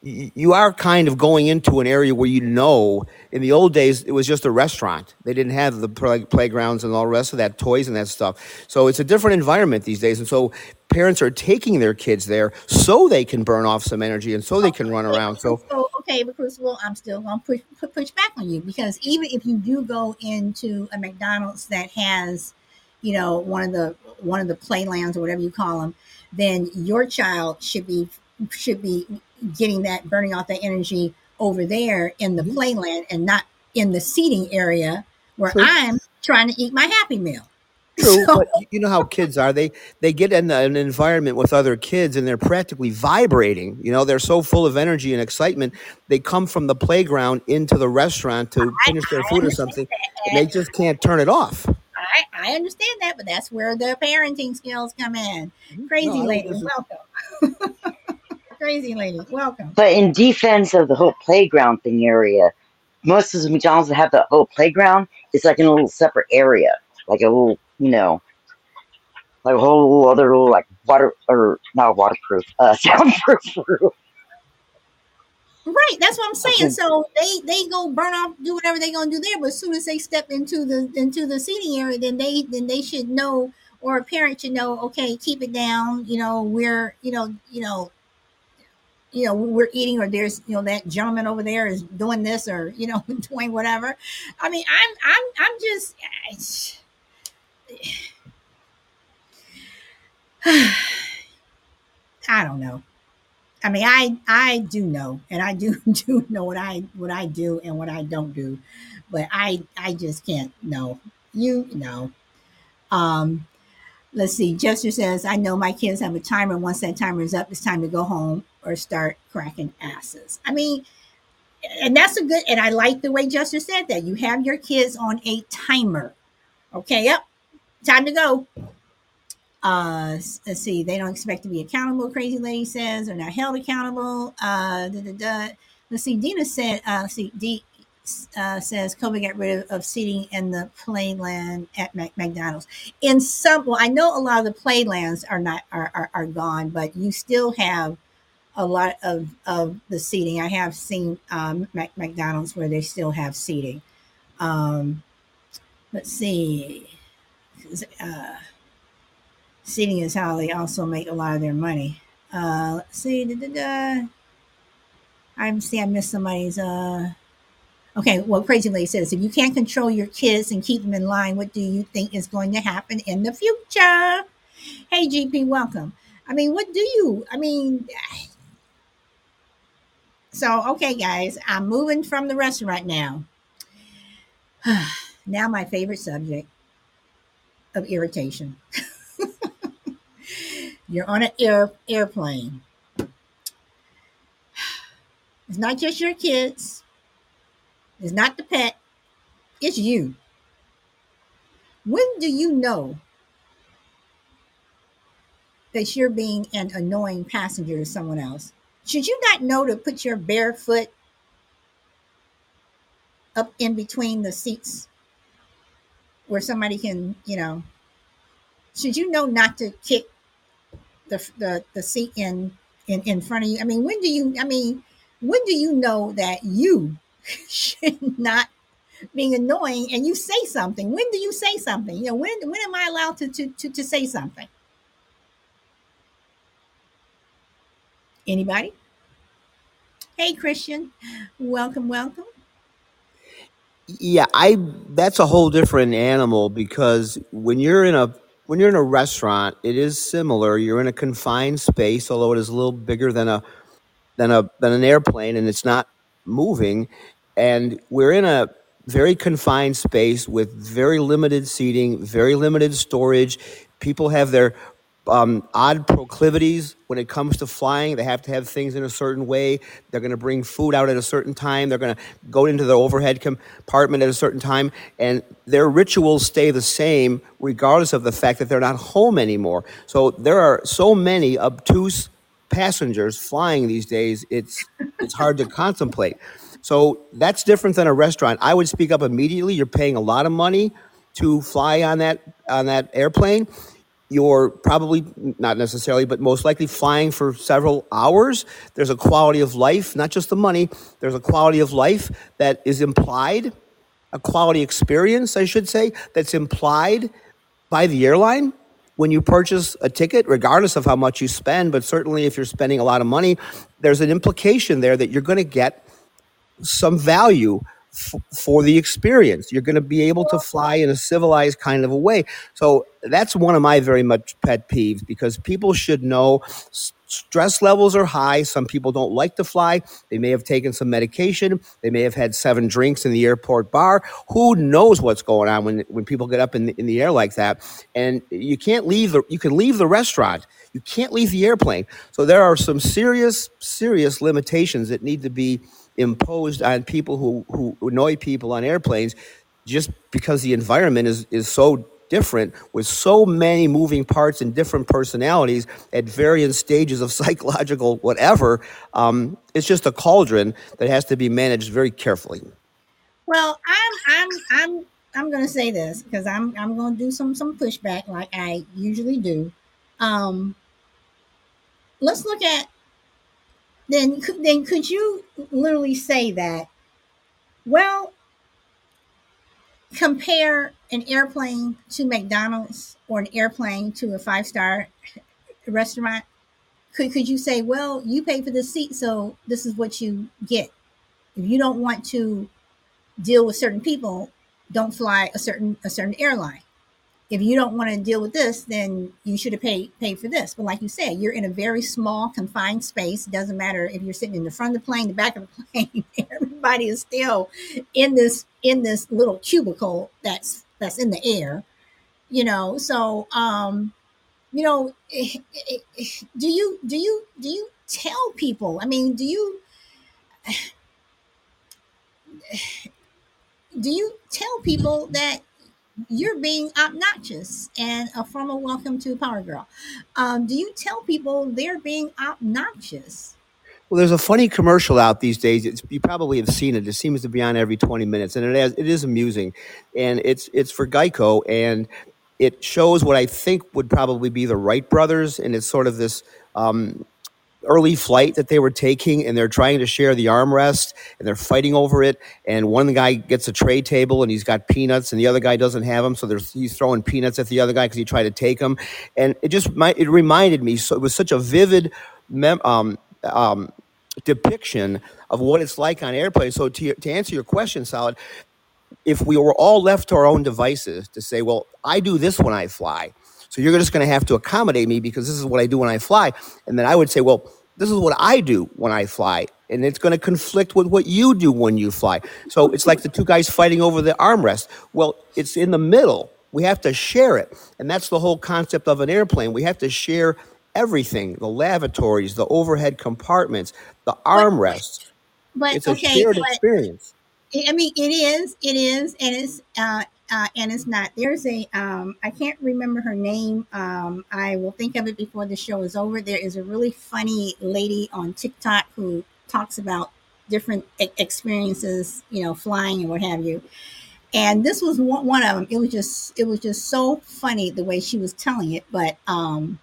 you are kind of going into an area where you know in the old days it was just a restaurant. They didn't have the play- playgrounds and all the rest of that toys and that stuff. So it's a different environment these days and so parents are taking their kids there so they can burn off some energy and so they can run around. So so okay, but Crucible, I'm still gonna push push back on you because even if you do go into a McDonald's that has, you know, one of the one of the playlands or whatever you call them, then your child should be should be getting that burning off that energy over there in the Mhm. playland and not in the seating area where True. I'm trying to eat my Happy Meal. True, So- but you know how kids are. They they get in an environment with other kids and they're practically vibrating. You know, they're so full of energy and excitement. They come from the playground into the restaurant to finish their I food or something. that. And they just can't turn it off. I, I understand that, but that's where the parenting skills come in. Crazy No, I lady, welcome. Crazy lady, welcome. But in defense of the whole playground thing area, most of the McDonald's that have the whole playground is like in a little separate area, like a little, you know, like a whole other little like water or not waterproof, uh, soundproof room. Right, that's what I'm saying. So they they go burn off, do whatever they're gonna do there, but as soon as they step into the into the seating area, then they then they should know, or a parent should know. Okay, keep it down. You know, we're you know you know. You know, we're eating, or there's, you know, that gentleman over there is doing this, or you know, doing whatever. I mean, I'm, I'm, I'm just, I don't know. I mean, I I do know, and I do do know what I what I do and what I don't do, but I I just can't. know you know. Um, let's see. Jester says, "I know my kids have a timer. Once that timer is up, it's time to go home or start cracking asses." I mean, and that's a good. And I like the way Justin said that. You have your kids on a timer. Okay, yep, time to go. Uh, let's see. They don't expect to be accountable. Crazy lady says they're not held accountable. Uh, da, da, da. Let's see. Dina said. Uh, let's see. D uh, says COVID got rid of, of seating in the playland at Mac- McDonald's. In some, well, I know a lot of the playlands are not are, are, are gone, but you still have a lot of of the seating. I have seen um, Mac- McDonald's where they still have seating. Um, let's see. Uh, seating is how they also make a lot of their money. Uh, let's see. Da, da, da. I'm see. I missed somebody's. Uh, okay. Well, crazy lady says, if you can't control your kids and keep them in line, what do you think is going to happen in the future? Hey, GP, welcome. I mean, what do you? I mean, so okay, guys, I'm moving from the restaurant now. now, my favorite subject of irritation. You're on an air airplane. It's not just your kids. It's not the pet. It's you. When do you know that you're being an annoying passenger to someone else? Should you not know to put your bare foot up in between the seats where somebody can, you know, should you know not to kick the the, the seat in, in in front of you? I mean, when do you? I mean, when do you know that you should not being annoying and you say something? When do you say something? You know, when when am I allowed to to to, to say something? Anybody? Hey, Christian, welcome, welcome. Yeah, I that's a whole different animal because when you're in a when you're in a restaurant, it is similar. You're in a confined space, although it is a little bigger than a than a than an airplane and it's not moving and we're in a very confined space with very limited seating, very limited storage. People have their um, odd proclivities when it comes to flying. They have to have things in a certain way. They're going to bring food out at a certain time. They're going to go into the overhead compartment at a certain time. And their rituals stay the same regardless of the fact that they're not home anymore. So there are so many obtuse passengers flying these days, it's it's hard to contemplate. So that's different than a restaurant. I would speak up immediately. You're paying a lot of money to fly on that on that airplane. You're probably not necessarily, but most likely flying for several hours. There's a quality of life, not just the money. There's a quality of life that is implied, a quality experience, I should say, that's implied by the airline when you purchase a ticket, regardless of how much you spend, but certainly if you're spending a lot of money, there's an implication there that you're going to get some value f- for the experience. You're going to be able to fly in a civilized kind of a way. So that's one of my very much pet peeves because people should know stress levels are high. Some people don't like to fly. They may have taken some medication. They may have had seven drinks in the airport bar. Who knows what's going on when, when people get up in the, in the air like that? And you can't leave the, you can leave the restaurant. You can't leave the airplane. So there are some serious, serious limitations that need to be imposed on people who, who annoy people on airplanes just because the environment is, is so different with so many moving parts and different personalities at various stages of psychological whatever. Um, it's just a cauldron that has to be managed very carefully. Well, I'm I'm I'm I'm going to say this because I'm I'm going to do some some pushback like I usually do. Um, let's look at then then could you literally say that well compare an airplane to McDonald's or an airplane to a five star restaurant? Could could you say well you pay for the seat so this is what you get. If you don't want to deal with certain people don't fly a certain a certain airline if you don't want to deal with this, then you should have paid paid for this. But like you said, you're in a very small, confined space. It Doesn't matter if you're sitting in the front of the plane, the back of the plane. Everybody is still in this in this little cubicle that's that's in the air. You know, so um, you know, do you do you do you tell people? I mean, do you do you tell people that you're being obnoxious and a formal welcome to Power Girl. Um, do you tell people they're being obnoxious? Well, there's a funny commercial out these days. It's, you probably have seen it. It seems to be on every 20 minutes, and it has, it is amusing, and it's it's for Geico, and it shows what I think would probably be the Wright brothers, and it's sort of this um, early flight that they were taking and they're trying to share the armrest and they're fighting over it and one guy gets a tray table and he's got peanuts and the other guy doesn't have them so he's throwing peanuts at the other guy because he tried to take them and it just it reminded me so it was such a vivid mem, um, um, depiction of what it's like on airplanes so to, to answer your question solid if we were all left to our own devices to say well i do this when i fly so you're just going to have to accommodate me because this is what I do when I fly. And then I would say, well, this is what I do when I fly. And it's going to conflict with what you do when you fly. So it's like the two guys fighting over the armrest. Well, it's in the middle. We have to share it. And that's the whole concept of an airplane. We have to share everything the lavatories, the overhead compartments, the armrests. But it's a okay, shared but experience. I mean, it is, it is, and it's uh, uh, and it's not. There's a um, I can't remember her name. Um, I will think of it before the show is over. There is a really funny lady on TikTok who talks about different e- experiences, you know, flying and what have you. And this was one, one of them. It was just it was just so funny the way she was telling it. But um,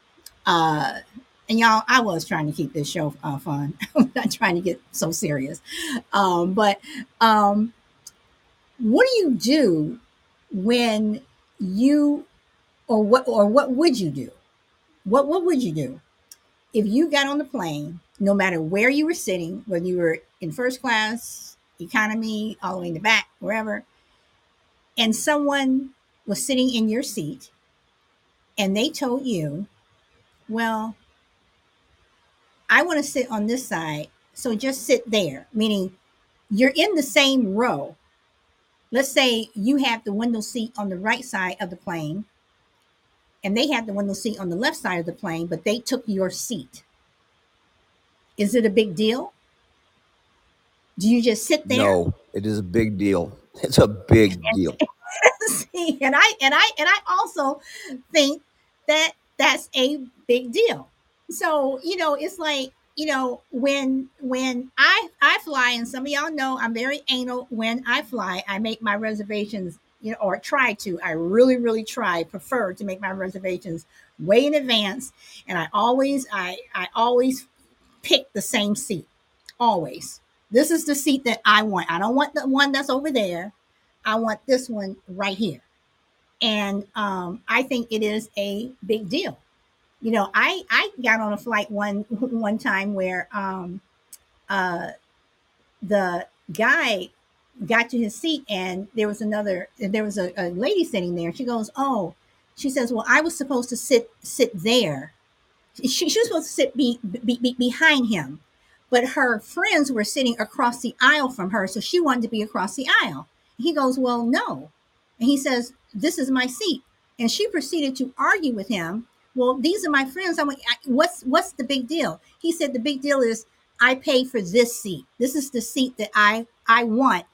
uh, and y'all, I was trying to keep this show uh, fun. I'm not trying to get so serious. Um, but um, what do you do when you or what or what would you do? What what would you do if you got on the plane, no matter where you were sitting, whether you were in first class, economy, all the way in the back, wherever, and someone was sitting in your seat and they told you, well, I want to sit on this side, so just sit there, meaning you're in the same row, let's say you have the window seat on the right side of the plane and they had the window seat on the left side of the plane, but they took your seat. Is it a big deal? Do you just sit there? No, it is a big deal. It's a big deal. See, and I and I and I also think that that's a big deal. So, you know, it's like you know when when i i fly and some of y'all know i'm very anal when i fly. I make my reservations you know or try to. I really really try prefer to make my reservations way in advance. And i always i i always pick the same seat always. This is the seat that i want. I don't want the one that's over there. I want this one right here. And um, I think it is a big deal. You know, I I got on a flight one one time where um, uh, the guy got to his seat and there was another there was a, a lady sitting there. She goes, "Oh," she says, "Well, I was supposed to sit sit there." She, she was supposed to sit be, be, be behind him, but her friends were sitting across the aisle from her, so she wanted to be across the aisle. He goes, "Well, no," and he says, "This is my seat," and she proceeded to argue with him. Well, these are my friends. I'm like, what's what's the big deal? He said the big deal is I pay for this seat. This is the seat that I I want.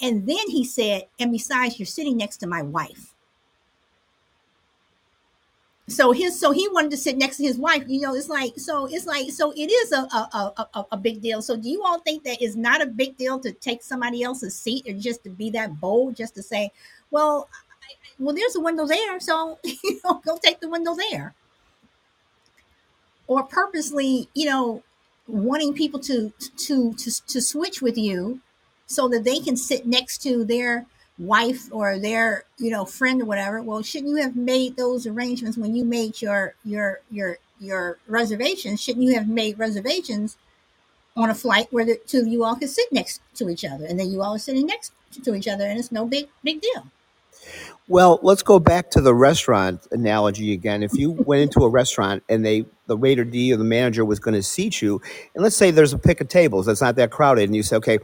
And then he said, and besides, you're sitting next to my wife. So his so he wanted to sit next to his wife. You know, it's like so it's like so it is a a, a, a big deal. So do you all think that it's not a big deal to take somebody else's seat or just to be that bold, just to say, well, well, there's a window there, so you know, go take the window there. Or purposely, you know, wanting people to to to to switch with you so that they can sit next to their wife or their you know friend or whatever. Well shouldn't you have made those arrangements when you made your your your your reservations? Shouldn't you have made reservations on a flight where the two of you all could sit next to each other? And then you all are sitting next to each other and it's no big big deal Well, let's go back to the restaurant analogy again. If you went into a restaurant and they the waiter D or the manager was going to seat you, and let's say there's a pick of tables that's not that crowded, and you say, okay,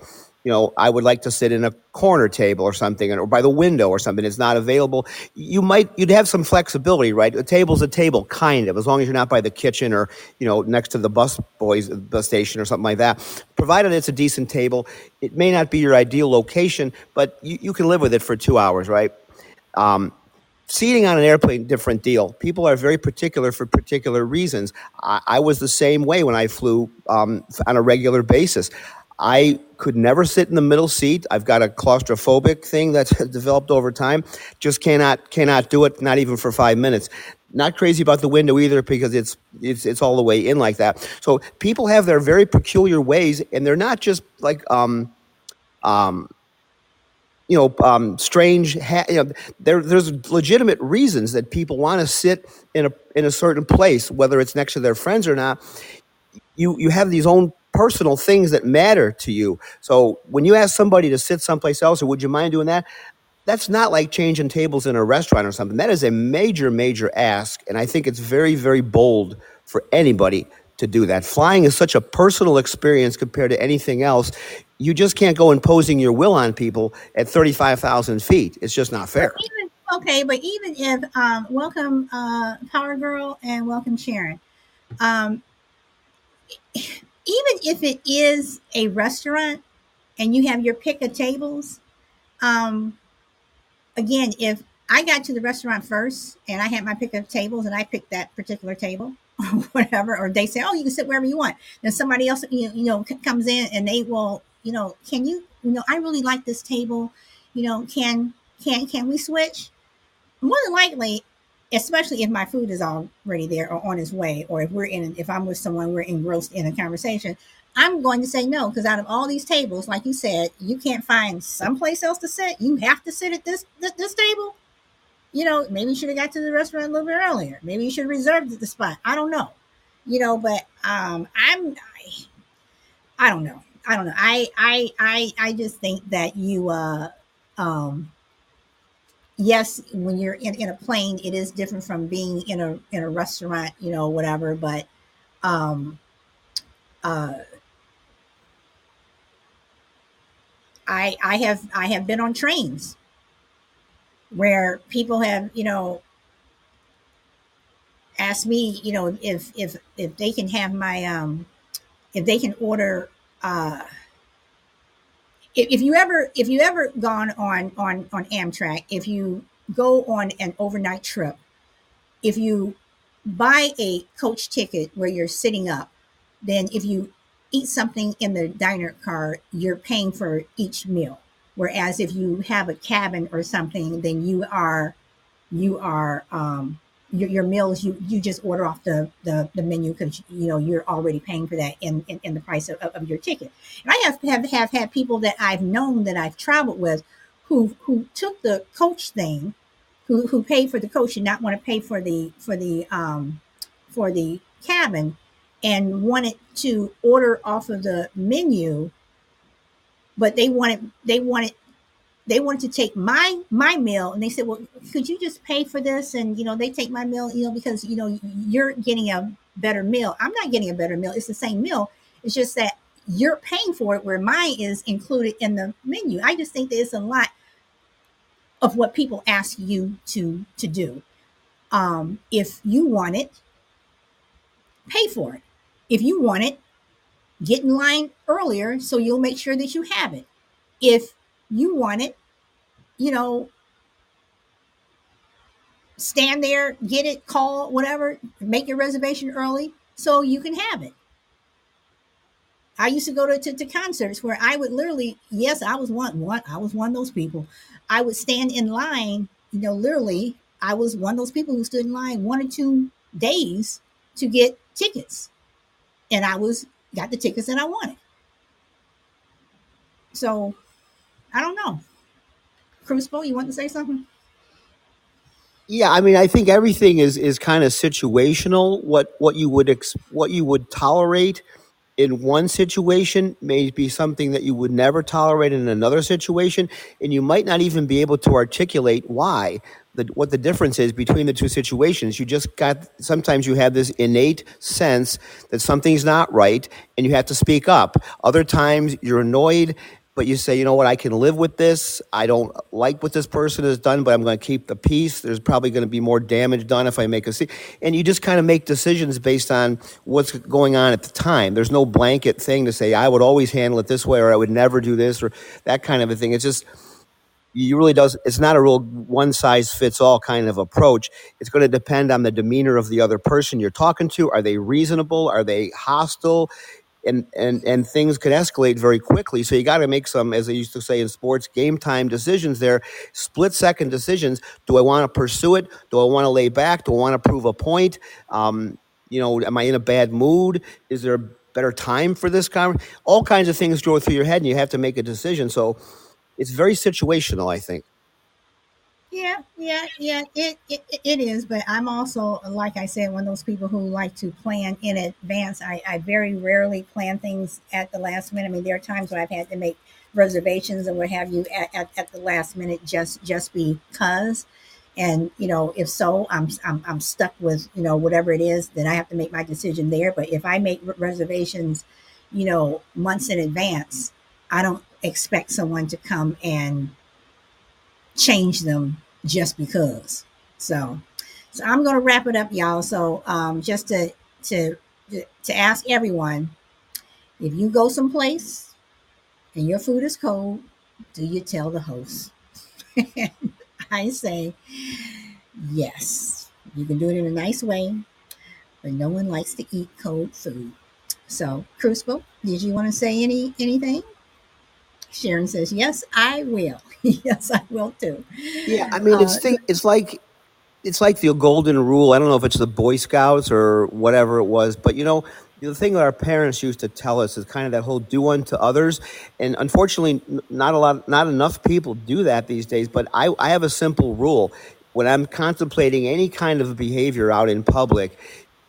you know, I would like to sit in a corner table or something, or by the window or something. It's not available. You might you'd have some flexibility, right? A table's a table, kind of, as long as you're not by the kitchen or you know next to the bus boys bus station or something like that. Provided it's a decent table, it may not be your ideal location, but you, you can live with it for two hours, right? Um, seating on an airplane, different deal. People are very particular for particular reasons. I, I was the same way when I flew um, on a regular basis. I could never sit in the middle seat. I've got a claustrophobic thing that's developed over time. Just cannot cannot do it, not even for five minutes. Not crazy about the window either because it's it's it's all the way in like that. So people have their very peculiar ways, and they're not just like um, um, you know, um, strange. Ha- you know, there, there's legitimate reasons that people want to sit in a in a certain place, whether it's next to their friends or not. You you have these own personal things that matter to you. So when you ask somebody to sit someplace else, or would you mind doing that? That's not like changing tables in a restaurant or something. That is a major, major ask, and I think it's very, very bold for anybody to do that. Flying is such a personal experience compared to anything else. You just can't go imposing your will on people at 35,000 feet. It's just not fair. even okay but even if um welcome uh power girl and welcome sharon um even if it is a restaurant and you have your pick of tables um again if i got to the restaurant first and i had my pick of tables and i picked that particular table or whatever or they say oh you can sit wherever you want then somebody else you you know comes in and they will you know can you you know i really like this table you know can can can we switch more than likely, especially if my food is already there or on its way, or if we're in, if I'm with someone, we're engrossed in a conversation, I'm going to say no because out of all these tables, like you said, you can't find someplace else to sit. You have to sit at this this, this table. You know, maybe you should have got to the restaurant a little bit earlier. Maybe you should have reserved the spot. I don't know. You know, but um, I'm I, I don't know. I don't know. I I I I just think that you uh um yes, when you're in, in a plane, it is different from being in a in a restaurant, you know, whatever. But um, uh, I I have I have been on trains where people have you know asked me, you know, if if if they can have my um if they can order uh if, if you ever if you ever gone on on on Amtrak, if you go on an overnight trip, if you buy a coach ticket where you're sitting up, then if you eat something in the diner car, you're paying for each meal. Whereas if you have a cabin or something, then you are you are um, your, your meals you you just order off the the, the menu because you know you're already paying for that in, in, in the price of, of your ticket. And I have, have have had people that I've known that I've traveled with who who took the coach thing who who paid for the coach and not want to pay for the for the um for the cabin and wanted to order off of the menu but they wanted they wanted they wanted to take my my meal. And they said well could you just pay for this? And you know they take my meal you know because you know you're getting a better meal. I'm not getting a better meal. It's the same meal. It's just that you're paying for it where mine is included in the menu. I just think it's a lot of what people ask you to to do. Um if you want it pay for it. If you want it get in line earlier so you'll make sure that you have it. If you want it you know stand there get it call whatever make your reservation early so you can have it. I used to go to, to, to concerts where i would literally yes i was one one i was one of those people. I would stand in line you know literally i was one of those people who stood in line one or two days to get tickets. And i was got the tickets that i wanted. So i don't know crucible you want to say something Yeah, I mean, I think everything is is kind of situational. What what you would ex, what you would tolerate in one situation may be something that you would never tolerate in another situation, and you might not even be able to articulate why the what the difference is between the two situations. You just got sometimes you have this innate sense that something's not right, and you have to speak up. Other times you're annoyed but you say, you know what, I can live with this. I don't like what this person has done, but I'm going to keep the peace. There's probably going to be more damage done if I make a scene. And you just kind of make decisions based on what's going on at the time. There's no blanket thing to say, I would always handle it this way, or I would never do this, or that kind of a thing. It's just, you really does it's not a real one size fits all kind of approach it's going to depend on the demeanor of the other person you're talking to are they reasonable are they hostile and and and things can escalate very quickly. So you got to make some, as they used to say in sports, game time decisions. There, split second decisions. Do I want to pursue it? Do I want to lay back? Do I want to prove a point? Um, you know, am I in a bad mood? Is there a better time for this conversation? All kinds of things go through your head, and you have to make a decision. So it's very situational, I think. Yeah, yeah, yeah. It, it it is, but I'm also, like I said, one of those people who like to plan in advance. I, I very rarely plan things at the last minute. I mean, there are times when I've had to make reservations and what have you at, at, at the last minute just just because. And you know, if so, I'm, I'm I'm stuck with you know whatever it is. Then I have to make my decision there. But if I make reservations, you know, months in advance, I don't expect someone to come and change them just because. So, so I'm going to wrap it up, y'all. So, um, just to to to ask everyone, if you go someplace and your food is cold, do you tell the host? I say yes. You can do it in a nice way, but no one likes to eat cold food. So, Crucible, did you want to say any anything? Sharon says, "Yes, I will. yes, I will too." Yeah, I mean, Uh, it's thing. It's like it's like the golden rule. I don't know if it's the Boy Scouts or whatever it was, but you know, the thing that our parents used to tell us is kind of that whole "do unto others," and unfortunately, not a lot, not enough people do that these days. But I, I have a simple rule: when I'm contemplating any kind of behavior out in public,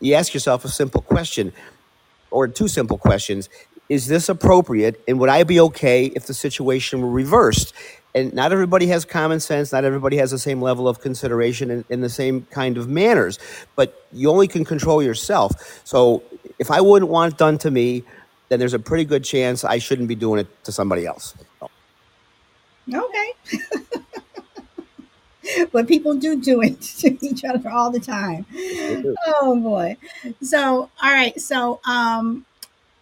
you ask yourself a simple question or two simple questions. Is this appropriate? And would I be okay if the situation were reversed? And not everybody has common sense. Not everybody has the same level of consideration and, and the same kind of manners. But you only can control yourself. So if I wouldn't want it done to me, then there's a pretty good chance I shouldn't be doing it to somebody else. okay, but people do do it to each other all the time. Oh boy. So, all right. So, um,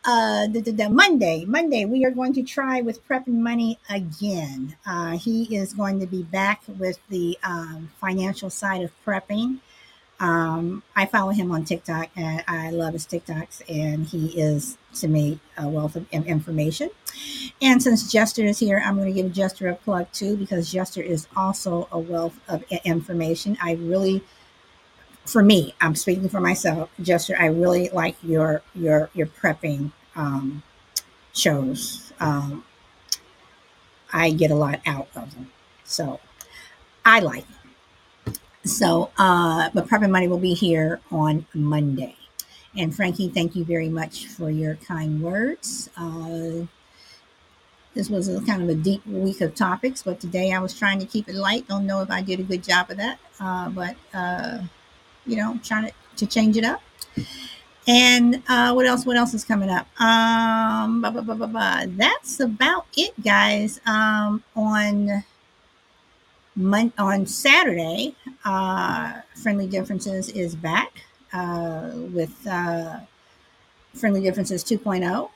uh, the, the, the Monday, Monday, we are going to try with prepping money again. Uh, he is going to be back with the um, financial side of prepping. Um, I follow him on TikTok and I love his TikToks, and he is to me a wealth of information. And since Jester is here, I'm going to give Jester a plug too because Jester is also a wealth of information. I really, for me, I'm speaking for myself, Jester. I really like your your your prepping um, shows. Um, I get a lot out of them, so I like. It. So, uh, but Prep Money will be here on Monday. And Frankie, thank you very much for your kind words. Uh, this was a kind of a deep week of topics, but today I was trying to keep it light. Don't know if I did a good job of that, uh, but uh, you know, trying to, to change it up. And uh, what else? What else is coming up? Um, blah, blah, blah, blah, blah. That's about it, guys. Um, on Mon- on Saturday, uh, Friendly Differences is back uh, with uh, Friendly Differences 2.0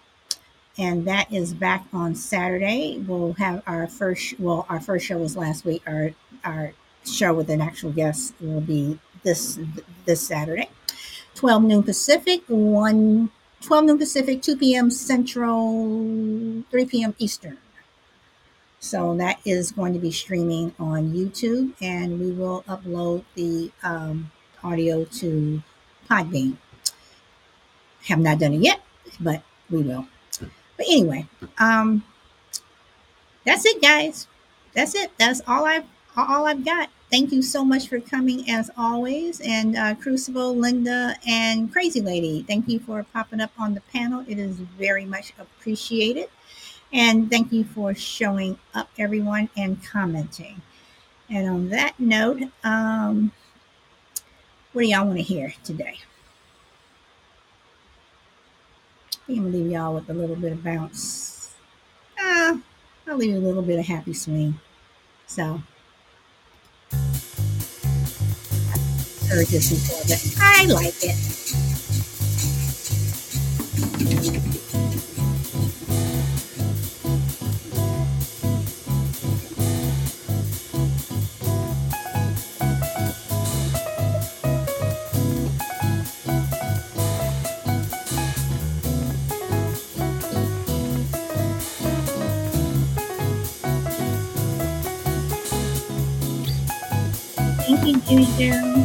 and that is back on Saturday. We'll have our first. Well, our first show was last week. Our our show with an actual guest will be this this Saturday, twelve noon Pacific, one 12 noon Pacific, 2 p.m. Central, 3 p.m. Eastern. So that is going to be streaming on YouTube, and we will upload the um, audio to Podbean. Have not done it yet, but we will. But anyway, um, that's it, guys. That's it. That's all I've all I've got. Thank you so much for coming as always. And uh, Crucible, Linda, and Crazy Lady, thank you for popping up on the panel. It is very much appreciated. And thank you for showing up, everyone, and commenting. And on that note, um, what do y'all want to hear today? I'm gonna leave y'all with a little bit of bounce. Uh, I'll leave you a little bit of happy swing. So, this before, but I like it. Thank you. And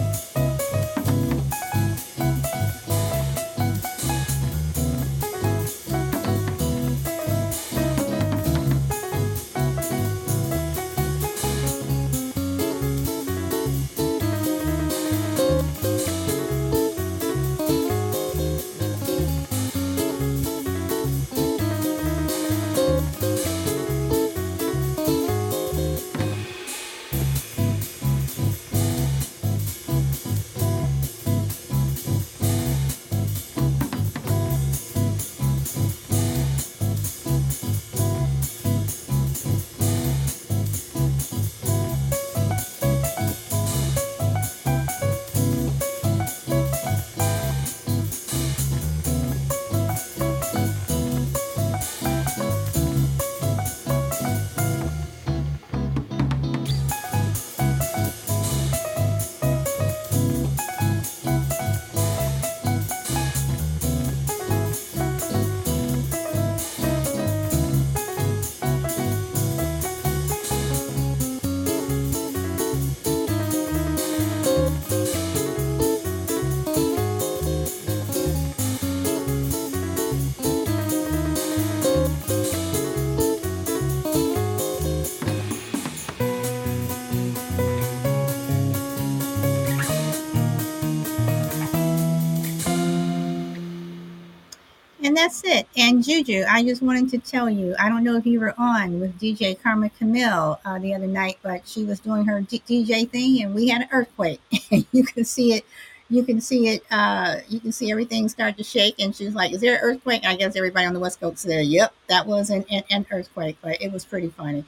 that's it. And Juju, I just wanted to tell you, I don't know if you were on with DJ Karma Camille uh, the other night, but she was doing her D- DJ thing and we had an earthquake. you can see it. You can see it. Uh, you can see everything start to shake. And she's like, Is there an earthquake? I guess everybody on the West Coast said, Yep, that was an, an, an earthquake. But it was pretty funny.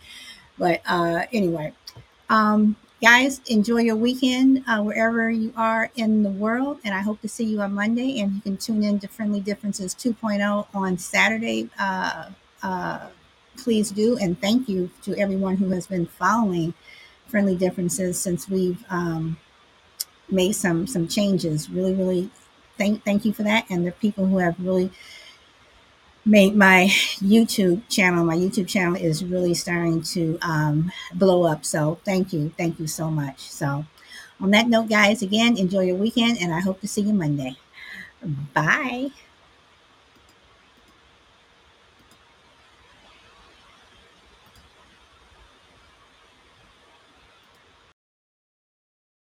But uh, anyway, um, guys, enjoy your weekend uh, wherever you are in the world. And I hope to see you on Monday. And you can tune in to Friendly Differences 2.0 on Saturday. Uh, uh, please do. And thank you to everyone who has been following Friendly Differences since we've um, made some some changes. Really, really thank thank you for that. And the people who have really made my YouTube channel. My YouTube channel is really starting to um, blow up. So thank you. Thank you so much. So, on that note, guys, again, enjoy your weekend and I hope to see you Monday. Bye.